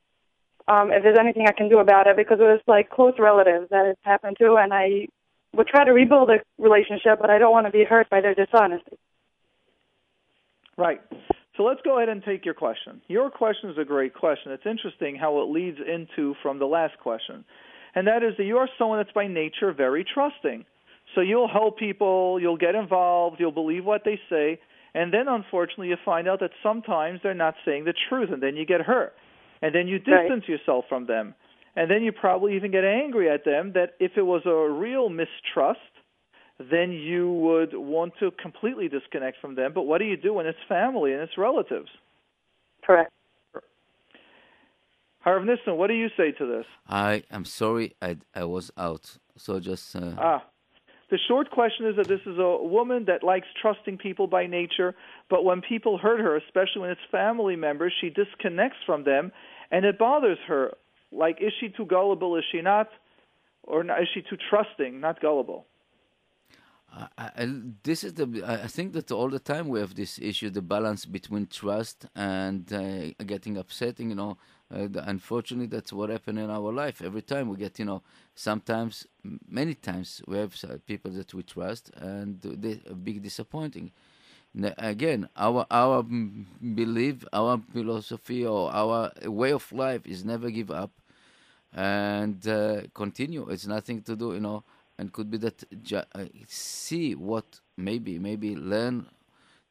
Um, if there's anything I can do about it, because it was like close relatives that it's happened to, and I would try to rebuild a relationship, but I don't want to be hurt by their dishonesty. Right. So let's go ahead and take your question. Your question is a great question. It's interesting how it leads into from the last question. And that is that you are someone that's by nature very trusting. So you'll help people, you'll get involved, you'll believe what they say, and then unfortunately you find out that sometimes they're not saying the truth and then you get hurt. And then you Right. distance yourself from them. And then you probably even get angry at them that if it was a real mistrust, then you would want to completely disconnect from them. But what do you do when it's family and it's relatives? Correct. Harav Nissen, what do you say to this? I am sorry, I I was out. So just uh, Ah, the short question is that this is a woman that likes trusting people by nature, but when people hurt her, especially when it's family members, she disconnects from them, and it bothers her. Like, is she too gullible? Is she not? Or is she too trusting, not gullible? I, I, this is the. I think that all the time we have this issue, the balance between trust and uh, getting upsetting. You know, uh, unfortunately, that's what happened in our life. Every time we get, you know, sometimes, many times we have uh, people that we trust, and they a big disappointing. Again, our our mm, belief, our philosophy, or our way of life is never give up and uh, continue. It's nothing to do, you know, and could be that ju- uh, see what maybe maybe learn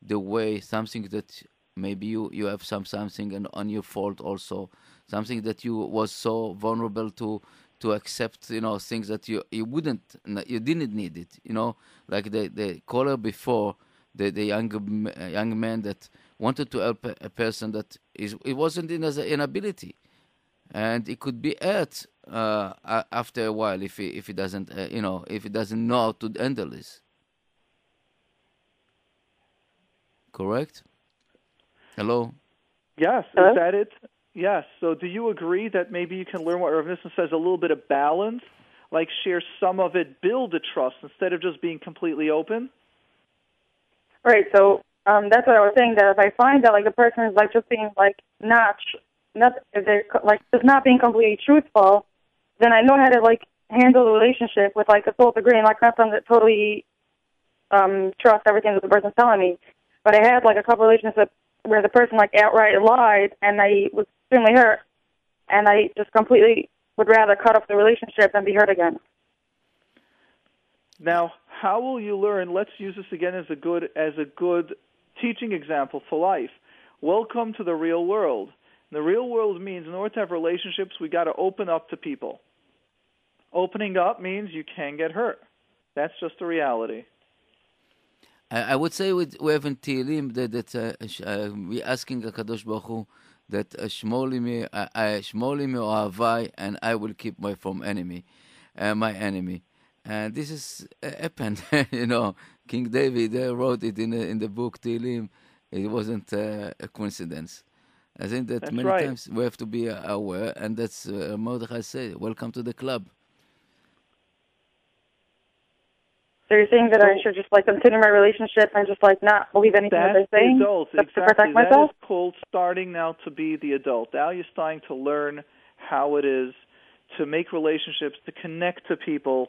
the way something that maybe you you have some something and on your fault also. Something that you was so vulnerable to to accept you know things that you you wouldn't you didn't need it you know? Like the the caller before the the young young man that wanted to help a, a person that is it wasn't in as an inability and it could be hurt uh, after a while if he if he doesn't uh, you know if he doesn't know how to handle this. Correct. Hello. Yes, Hello? is that it? Yes. So do you agree that maybe you can learn what Rav Nissen says, a little bit of balance, like share some of it, build a trust instead of just being completely open? Right. So um, that's what I was saying. That if I find that like the person is like just being like not, tr- not if they're like just not being completely truthful, then I know how to like handle the relationship with like a full degree and like not something that totally um trust everything that the person's telling me. But I had like a couple relationships where the person like outright lied, and I was extremely hurt, and I just completely would rather cut off the relationship than be hurt again. Now, how will you learn? Let's use this again as a good as a good teaching example for life. Welcome to the real world. The real world means in order to have relationships, we got to open up to people. Opening up means you can get hurt. That's just the reality. I, I would say with, we have in Tehillim that, that uh, uh, we asking Hakadosh Baruch Hu that uh, Shmor li mi- uh, Shmor and I will keep my from enemy, uh, my enemy. And this is uh, happened, you know. King David uh, wrote it in the, in the book Tehillim. It wasn't a coincidence. I think that that's many right. times we have to be uh, aware, and that's uh, Mordechai said, welcome to the club. So you're saying that so, I should just like continue my relationship and just like not believe anything that they're saying? adults Exactly. To protect myself? That is called starting now to be the adult. Now you're starting to learn how it is to make relationships, to connect to people,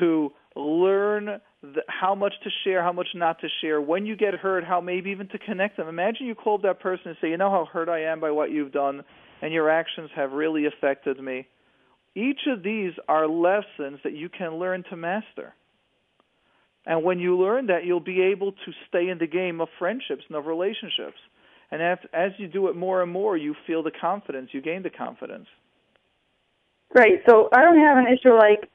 to learn the, how much to share, how much not to share. When you get hurt, how maybe even to connect them. Imagine you call up that person and say, "You know how hurt I am by what you've done, and your actions have really affected me." Each of these are lessons that you can learn to master. And when you learn that, you'll be able to stay in the game of friendships and of relationships. And as, you do it more and more, you feel the confidence, you gain the confidence. Right. So I don't have an issue like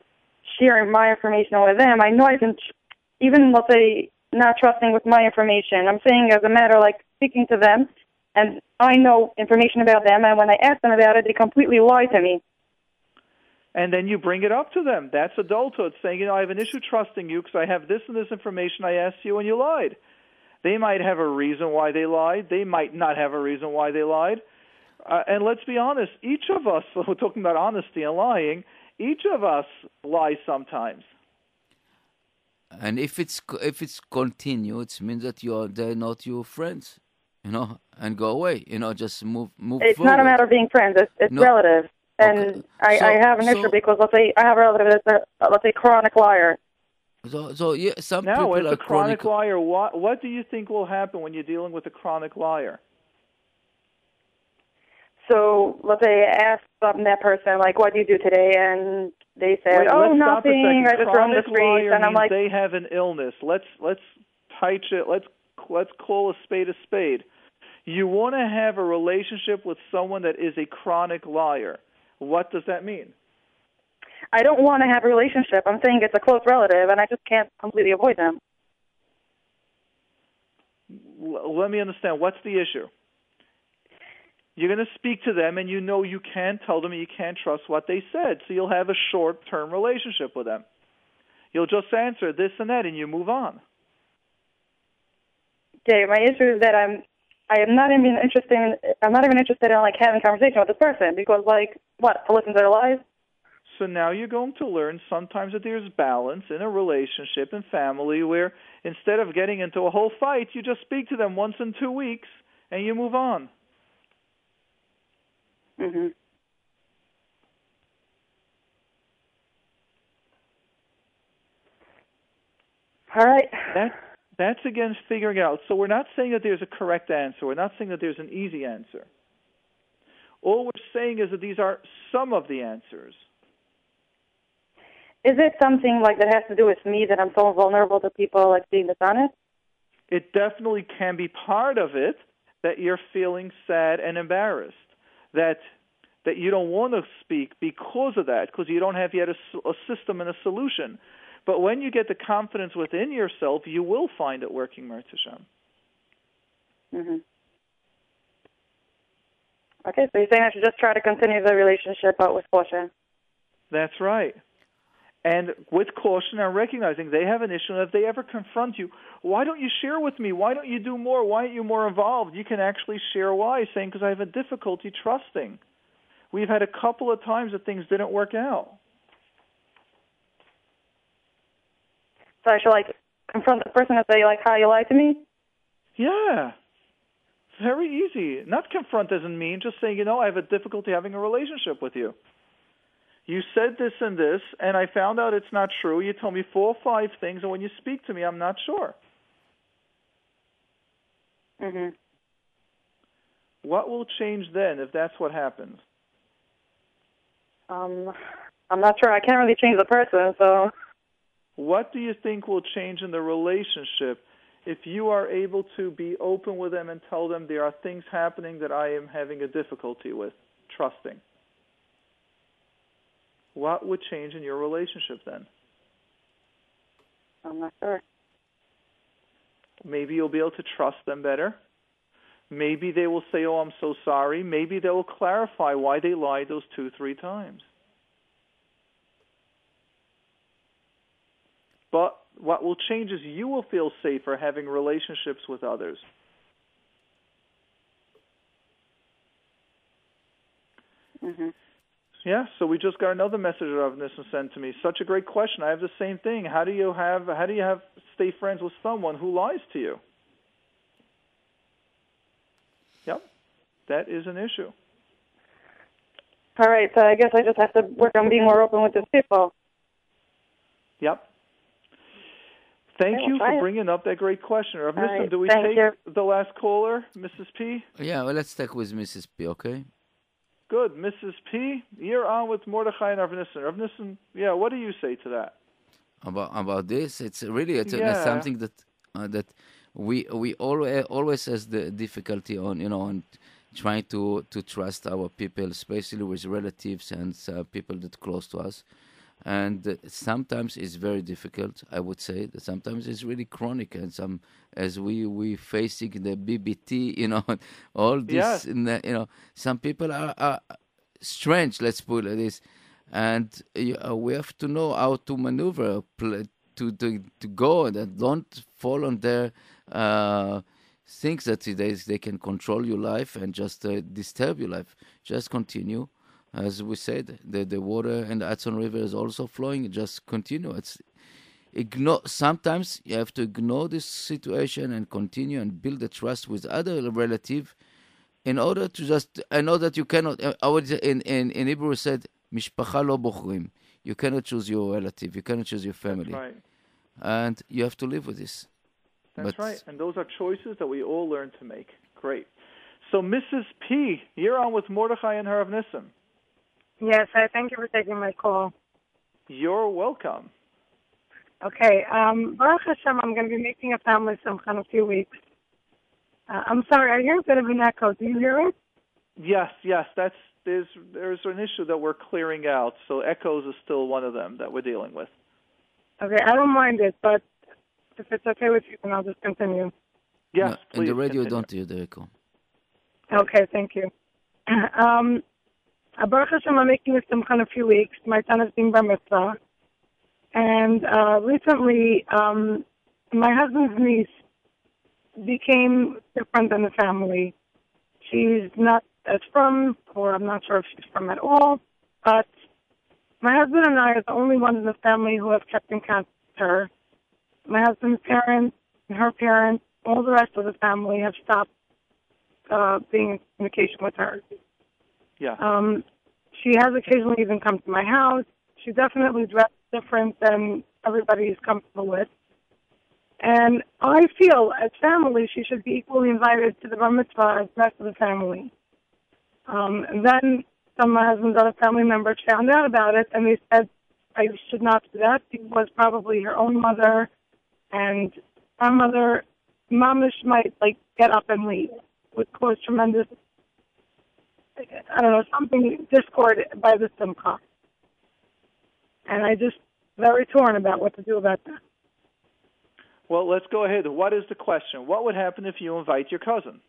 sharing my information with them. I know I can, even let's say not trusting with my information. I'm saying as a matter like speaking to them, and I know information about them, and when I ask them about it, they completely lie to me. And then you bring it up to them. That's adulthood, saying, you know, I have an issue trusting you because I have this and this information I asked you and you lied. They might have a reason why they lied. They might not have a reason why they lied. Uh, and let's be honest, each of us, we're talking about honesty and lying, each of us lies sometimes. And if it's co- if it's continue, it means that you're they're not your friends, you know, and go away, you know, just move move It's forward. not a matter of being friends. It's, it's No. relatives. And I, So- I have an so- issue because let's say I have a relative that's a let's say chronic liar. So, so yeah, some Now, people as are a chronic chronic. liar, what, what do you think will happen when you're dealing with a chronic liar? So let's say I ask um, that person like, "What do you do today?" and they said, Wait, "Oh, let's stop a nothing. I just roam the streets." And I'm like, they have an illness. Let's let's touch it. Let's let's call a spade a spade. You want to have a relationship with someone that is a chronic liar. What does that mean? I don't want to have a relationship. I'm saying it's a close relative, and I just can't completely avoid them. L- let me understand. What's the issue? You're going to speak to them, and you know you can't tell them you can't trust what they said, so you'll have a short-term relationship with them. You'll just answer this and that, and you move on. Okay, my issue is that I'm I am not even interested in I'm not even interested in like having conversation with this person because like what to listen to their lies. So now you're going to learn sometimes that there's balance in a relationship and family where instead of getting into a whole fight, you just speak to them once in two weeks and you move on. Mhm. All right. That that's again figuring out. So we're not saying that there's a correct answer. We're not saying that there's an easy answer. All we're saying is that these are some of the answers. Is it something like that has to do with me that I'm so vulnerable to people like being dishonest? It definitely can be part of it that you're feeling sad and embarrassed. That that you don't want to speak because of that, because you don't have yet a system and a solution. But when you get the confidence within yourself, you will find it working, Mertzishem. Mhm. Okay, so you're saying I should just try to continue the relationship but with caution. That's right. And with caution and recognizing they have an issue, and if they ever confront you, why don't you share with me? Why don't you do more? Why aren't you more involved? You can actually share why, saying, because I have a difficulty trusting. We've had a couple of times that things didn't work out. So I should like confront the person and say like, "How you lied to me?" Yeah. Very easy. Not confront doesn't mean just saying, you know, I have a difficulty having a relationship with you. You said this and this, and I found out it's not true. You told me four or five things, and when you speak to me, I'm not sure. Mhm. What will change then if that's what happens? Um, I'm not sure. I can't really change the person, so What do you think will change in the relationship if you are able to be open with them and tell them there are things happening that I am having a difficulty with trusting? What would change in your relationship then? I'm not sure. Maybe you'll be able to trust them better. Maybe they will say, Oh, I'm so sorry. Maybe they will clarify why they lied those two, three times. But what will change is you will feel safer having relationships with others. Mhm. Yeah, so we just got another message of Nissen sent to me. Such a great question. I have the same thing. How do you have how do you have stay friends with someone who lies to you? Yep. That is an issue. All right, so I guess I just have to work on being more open with these people. Yep. Thank you for bringing up that great question. Rav All Nissen, right, do we take you. the last caller, Mrs. P? Yeah, well, let's take with Mrs. P, okay? Good. Mrs. P, you're on with Mordechai and Rav Nissen. Rav Nissen, yeah, what do you say to that? about about this. It's really it's, Yeah. something that uh, that we we always always has the difficulty on you know on trying to to trust our people, especially with relatives and uh, people that close to us. And sometimes it's very difficult. I would say that sometimes it's really chronic, and some as we we facing the BBT, you know, all this, Yeah. in the, you know, some people are, are strange. Let's put it this and uh, we have to know how to maneuver pl- to to to go and don't fall on their uh, things that they they can control your life and just uh, disturb your life. Just continue, as we said. The the water and the Hudson River is also flowing. Just continue. It's ignore. Sometimes you have to ignore this situation and continue and build the trust with other relative in order to just I know that you cannot. uh, I would say in in in Hebrew said mishpacha lo bochrim. You cannot choose your relative. You cannot choose your family, Right. and you have to live with this. That's But- right. And those are choices that we all learn to make. Great. So, Mrs. P, you're on with Mordechai and Rav Nissen. Yes, I thank you for taking my call. You're welcome. Okay, um, Baruch Hashem, I'm going to be making a family simcha in a few weeks. Uh, I'm sorry, I hear a bit of an echo. Do you hear it? Yes, yes, that's there's there's an issue that we're clearing out. So echoes is still one of them that we're dealing with. Okay, I don't mind it, but if it's okay with you, then I'll just continue. Yes, No, please. in the radio, continue. don't hear the echo. Okay, thank you. Um, uh, Baruch Hashem, I'm making a simcha in a few weeks. My son is being bar mitzvah. And uh, recently, um, my husband's niece became different in the family. She's not as frum, or I'm not sure if she's frum at all, but my husband and I are the only ones in the family who have kept in contact with her. My husband's parents and her parents, all the rest of the family have stopped uh, being in communication with her. Yeah. Um, she has occasionally even come to my house. She definitely dressed different than everybody is comfortable with. And I feel, as family, she should be equally invited to the bar mitzvah as the rest of the family. Um, then some of my husband's other family members found out about it, and they said I should not do that because probably her own mother and our mother, mamish might like get up and leave, would cause tremendous, I don't know, something discord by the simcha. And I just very torn about what to do about that. Well, let's go ahead. What is the question? What would happen if you invite your cousin?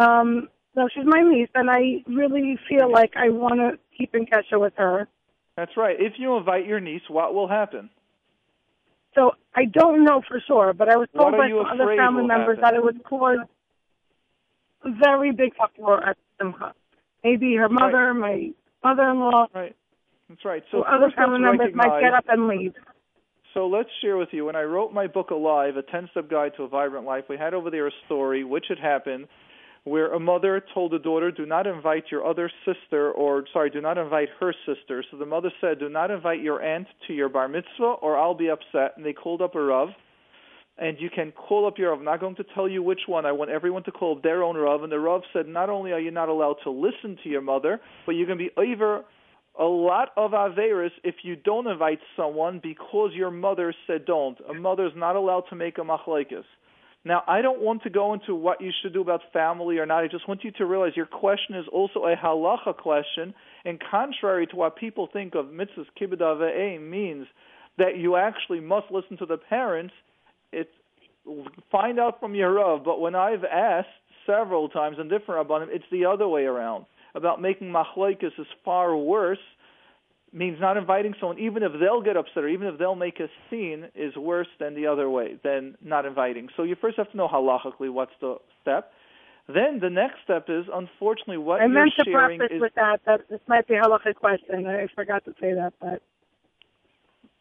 Um, no, she's my niece, and I really feel like I want to keep in touch with her. That's right. If you invite your niece, what will happen? So I don't know for sure, but I was told by some other family members happen? that it would cause very big uproar at Simcha. Maybe her mother, my mother-in-law, Right. That's right. So other family members might get up and leave. So let's share with you. When I wrote my book Alive, a 10 step guide to a vibrant life, we had over there a story which had happened where a mother told a daughter, do not invite your other sister, or sorry, do not invite her sister. So the mother said, do not invite your aunt to your bar mitzvah, or I'll be upset. And they called up a Rav. And you can call up your Rav. I'm not going to tell you which one. I want everyone to call their own Rav. And the Rav said, not only are you not allowed to listen to your mother, but you're going to be over a lot of Averis if you don't invite someone because your mother said don't. A mother's not allowed to make a machlekes. Now, I don't want to go into what you should do about family or not. I just want you to realize your question is also a halacha question, and contrary to what people think of mitzvahs kibbud avei means that you actually must listen to the parents. It's find out from your rav. But when I've asked several times in different rabbanim, it's the other way around. About making machlekes is far worse means not inviting someone, even if they'll get upset or even if they'll make a scene, is worse than the other way, than not inviting. So you first have to know halachically what's the step. Then the next step is, unfortunately, what I you're meant to sharing preface is with that that this might be a halachic question. I forgot to say that, but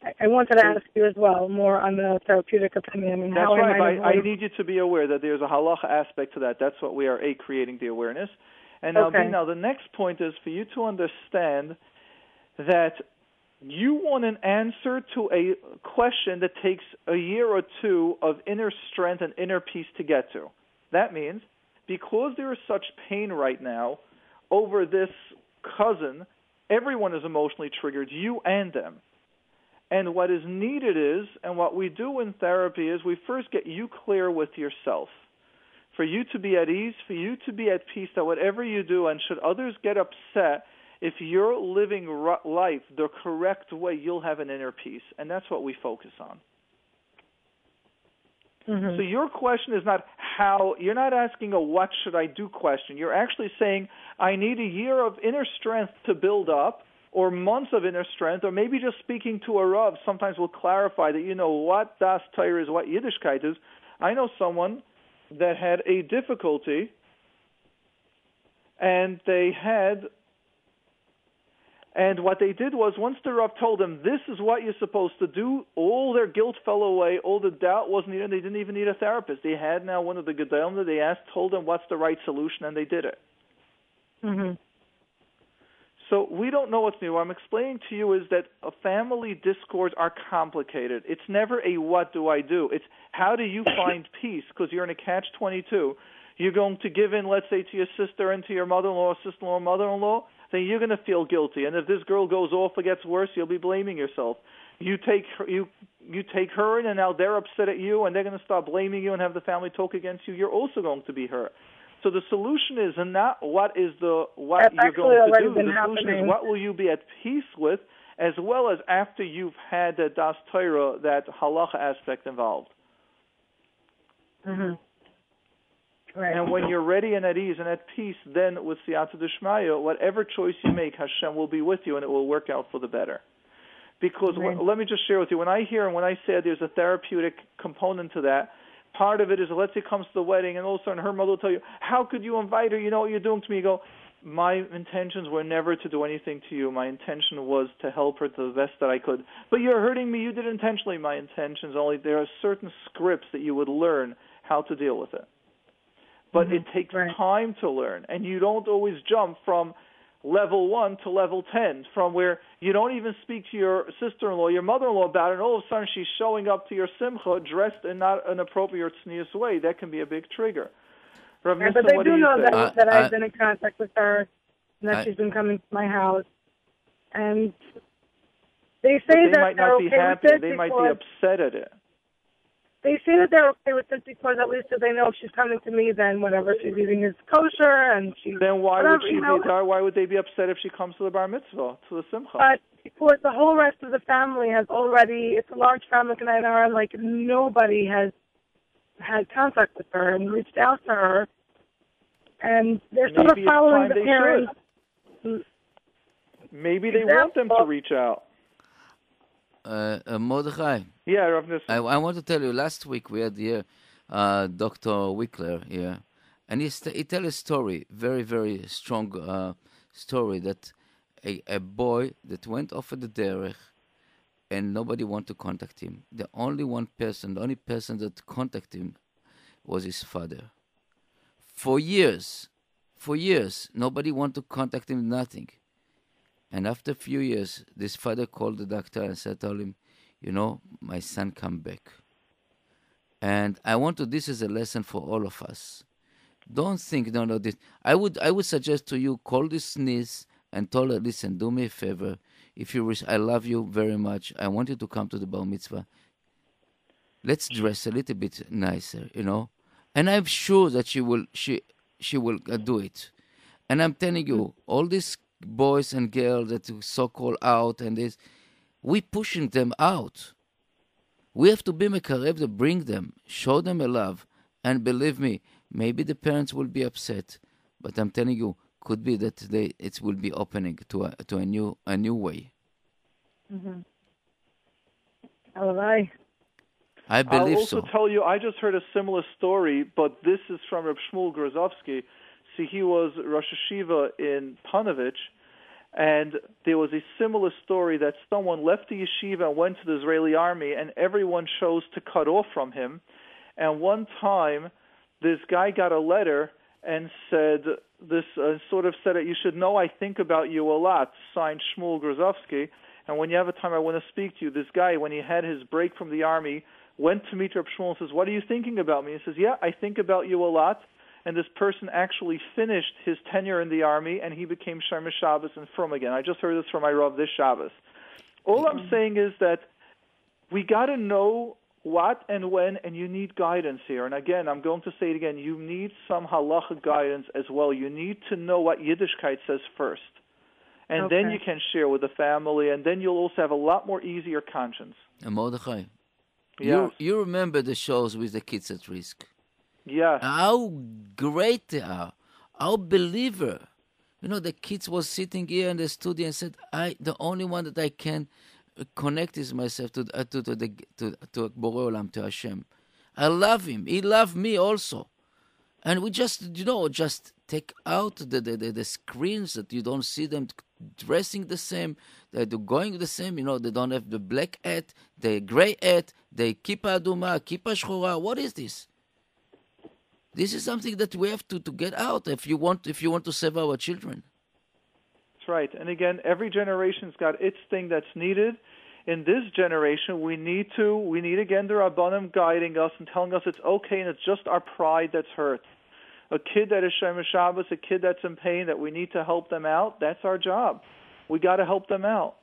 I, wanted to ask you as well more on the therapeutic opinion. I mean, That's right. I, I need you to be aware that there's a halacha aspect to that. That's what we are a creating the awareness. And now, Okay. B, now the next point is for you to understand that you want an answer to a question that takes a year or two of inner strength and inner peace to get to. That means because there is such pain right now over this cousin, everyone is emotionally triggered, you and them. And what is needed is, and what we do in therapy is we first get you clear with yourself. For you to be at ease, for you to be at peace that whatever you do, and should others get upset, if you're living life the correct way, you'll have an inner peace. And that's what we focus on. Mm-hmm. So your question is not how you're not asking a what should I do question. You're actually saying I need a year of inner strength to build up or months of inner strength or maybe just speaking to a Rav sometimes will clarify that you know what Das Torah is, what Yiddishkeit is. I know someone that had a difficulty and they had and what they did was, once the Rav told them, this is what you're supposed to do, all their guilt fell away, all the doubt wasn't needed, they didn't even need a therapist. They had now one of the Gedolim that they asked, told them what's the right solution, and they did it. Mm-hmm. So we don't know what's new. What I'm explaining to you is that a family discords are complicated. It's never a what do I do. It's how do you find peace because you're in a catch-22. You're going to give in, let's say, to your sister and to your mother-in-law, sister-in-law, mother-in-law, then you're going to feel guilty. And if this girl goes off or gets worse, you'll be blaming yourself. You take her, you you take her in, and now they're upset at you, and they're going to start blaming you and have the family talk against you. You're also going to be hurt. So the solution is not what is the what That's you're going to do. The solution happening. is what will you be at peace with, as well as after you've had the das Torah, that halacha aspect involved. Mm-hmm. Right. And when you're ready and at ease and at peace, then with Siyata Dishmaya, whatever choice you make, Hashem will be with you and it will work out for the better. Because Right. when, let me just share with you, when I hear and when I say there's a therapeutic component to that, part of it is let's say comes to the wedding and all of a sudden her mother will tell you, How could you invite her? You know what you're doing to me. You go, My intentions were never to do anything to you. My intention was to help her to the best that I could. But you're hurting me. You did it intentionally. My intentions only there are certain scripts that you would learn how to deal with it but mm-hmm. it takes time to learn and you don't always jump from level 1 to level 10 from where you don't even speak to your sister-in-law your mother-in-law about it and all of a sudden she's showing up to your simcha dressed in not an appropriate tznius way that can be a big trigger Rav Yeah, Nissen, but they what do you know say? that, that I- I've been in contact with her and that I- she's been coming to my house. And they But say they that might they're not be okay happy with it they might be upset at it they say that they're okay with it because at least if they know if she's coming to me, then whatever she's eating is kosher and she. then why whatever, would she you know. be why would they be upset if she comes to the bar mitzvah to the simcha But because the whole rest of the family has already, it's a large family, and I know like nobody has had contact with her and reached out to her, and they're sort of following the parents. maybe they want them to reach out Uh, uh, Mordechai, yeah Rav Nissen. I, I want to tell you, last week we had here uh, Dr. Wickler here, and he, st- he tell a story, very, very strong uh, story, that a, a boy that went off at the derech and nobody want to contact him. The only one person, the only person that contacted him was his father. For years, for years, nobody want to contact him, nothing. And after a few years, this father called the doctor and said, told him, you know, my son come back. And I want to, this is a lesson for all of us. Don't think, no, no, this. I would, I would suggest to you, call this niece and tell her, listen, do me a favor. If you wish, I love you very much. I want you to come to the bar mitzvah. Let's dress a little bit nicer, you know. And I'm sure that she will, she, she will uh, do it. And I'm telling you, all these boys and girls that so called out and this, we pushing them out. We have to be mekarev to bring them, show them a love, and believe me, maybe the parents will be upset, but I'm telling you, could be that they it will be opening to a to a new a new way. Mm-hmm. All right. I believe I'll also so. tell you, I just heard a similar story, but this is from Reb Shmuel Grozovsky. See, he was Rosh HaYeshiva in Panovich, and there was a similar story that someone left the yeshiva and went to the Israeli army, and everyone chose to cut off from him. And one time, this guy got a letter and said, this uh, sort of said that you should know I think about you a lot, signed Shmuel Grozovsky. And when you have a time I want to speak to you, this guy, when he had his break from the army, went to meet Reb Shmuel and says, What are you thinking about me? He says, Yeah, I think about you a lot. And this person actually finished his tenure in the army and he became shomer Shabbos and frum again. I just heard this from my Rav this Shabbos. All I'm mm-hmm. saying is that we got to know what and when, and you need guidance here. And again, I'm going to say it again. You need some halacha guidance as well. You need to know what Yiddishkeit says first, and then you can share with the family, and then you'll also have a lot more easier conscience. And Mordechai, Yes. you you remember the shows with the kids at risk? Yes. How great they are! How believer! You know, the kids was sitting here in the studio and said, "I the only one that I can connect is myself to uh, to to the to to Borei Olam, to Hashem. I love him. He loved me also." And we just, you know, just take out the, the, the, the screens that you don't see them dressing the same, they're going the same, you know, they don't have the black hat, the gray hat, the kippa aduma, kippa shchora. What is this? This is something that we have to, to get out if you want if you want to save our children. That's right. And again, every generation's got its thing that's needed. In this generation, we need to, we need again the Rabbanim guiding us and telling us it's okay and it's just our pride that's hurt. A kid that is Shem Shabbos, a kid that's in pain, that we need to help them out, that's our job. We got to help them out.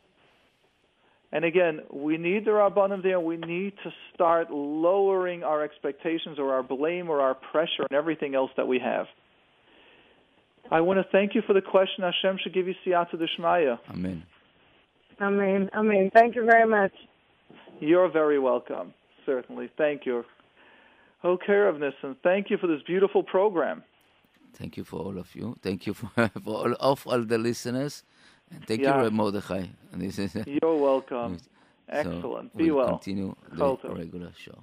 And again, we need the Rabbanim there. We need to start lowering our expectations or our blame or our pressure and everything else that we have. I want to thank you for the question. Hashem should give you siyata d'shmaya. Amen. I mean, I mean, thank you very much. You're very welcome. Certainly. Thank you. Okay, Rav Nissen, thank you for this beautiful program. Thank you for all of you. Thank you for, for all of all the listeners. And thank Yeah. you, Reb Mordechai. And this is, You're welcome. so Excellent. Be we'll well. continue the Kol regular show.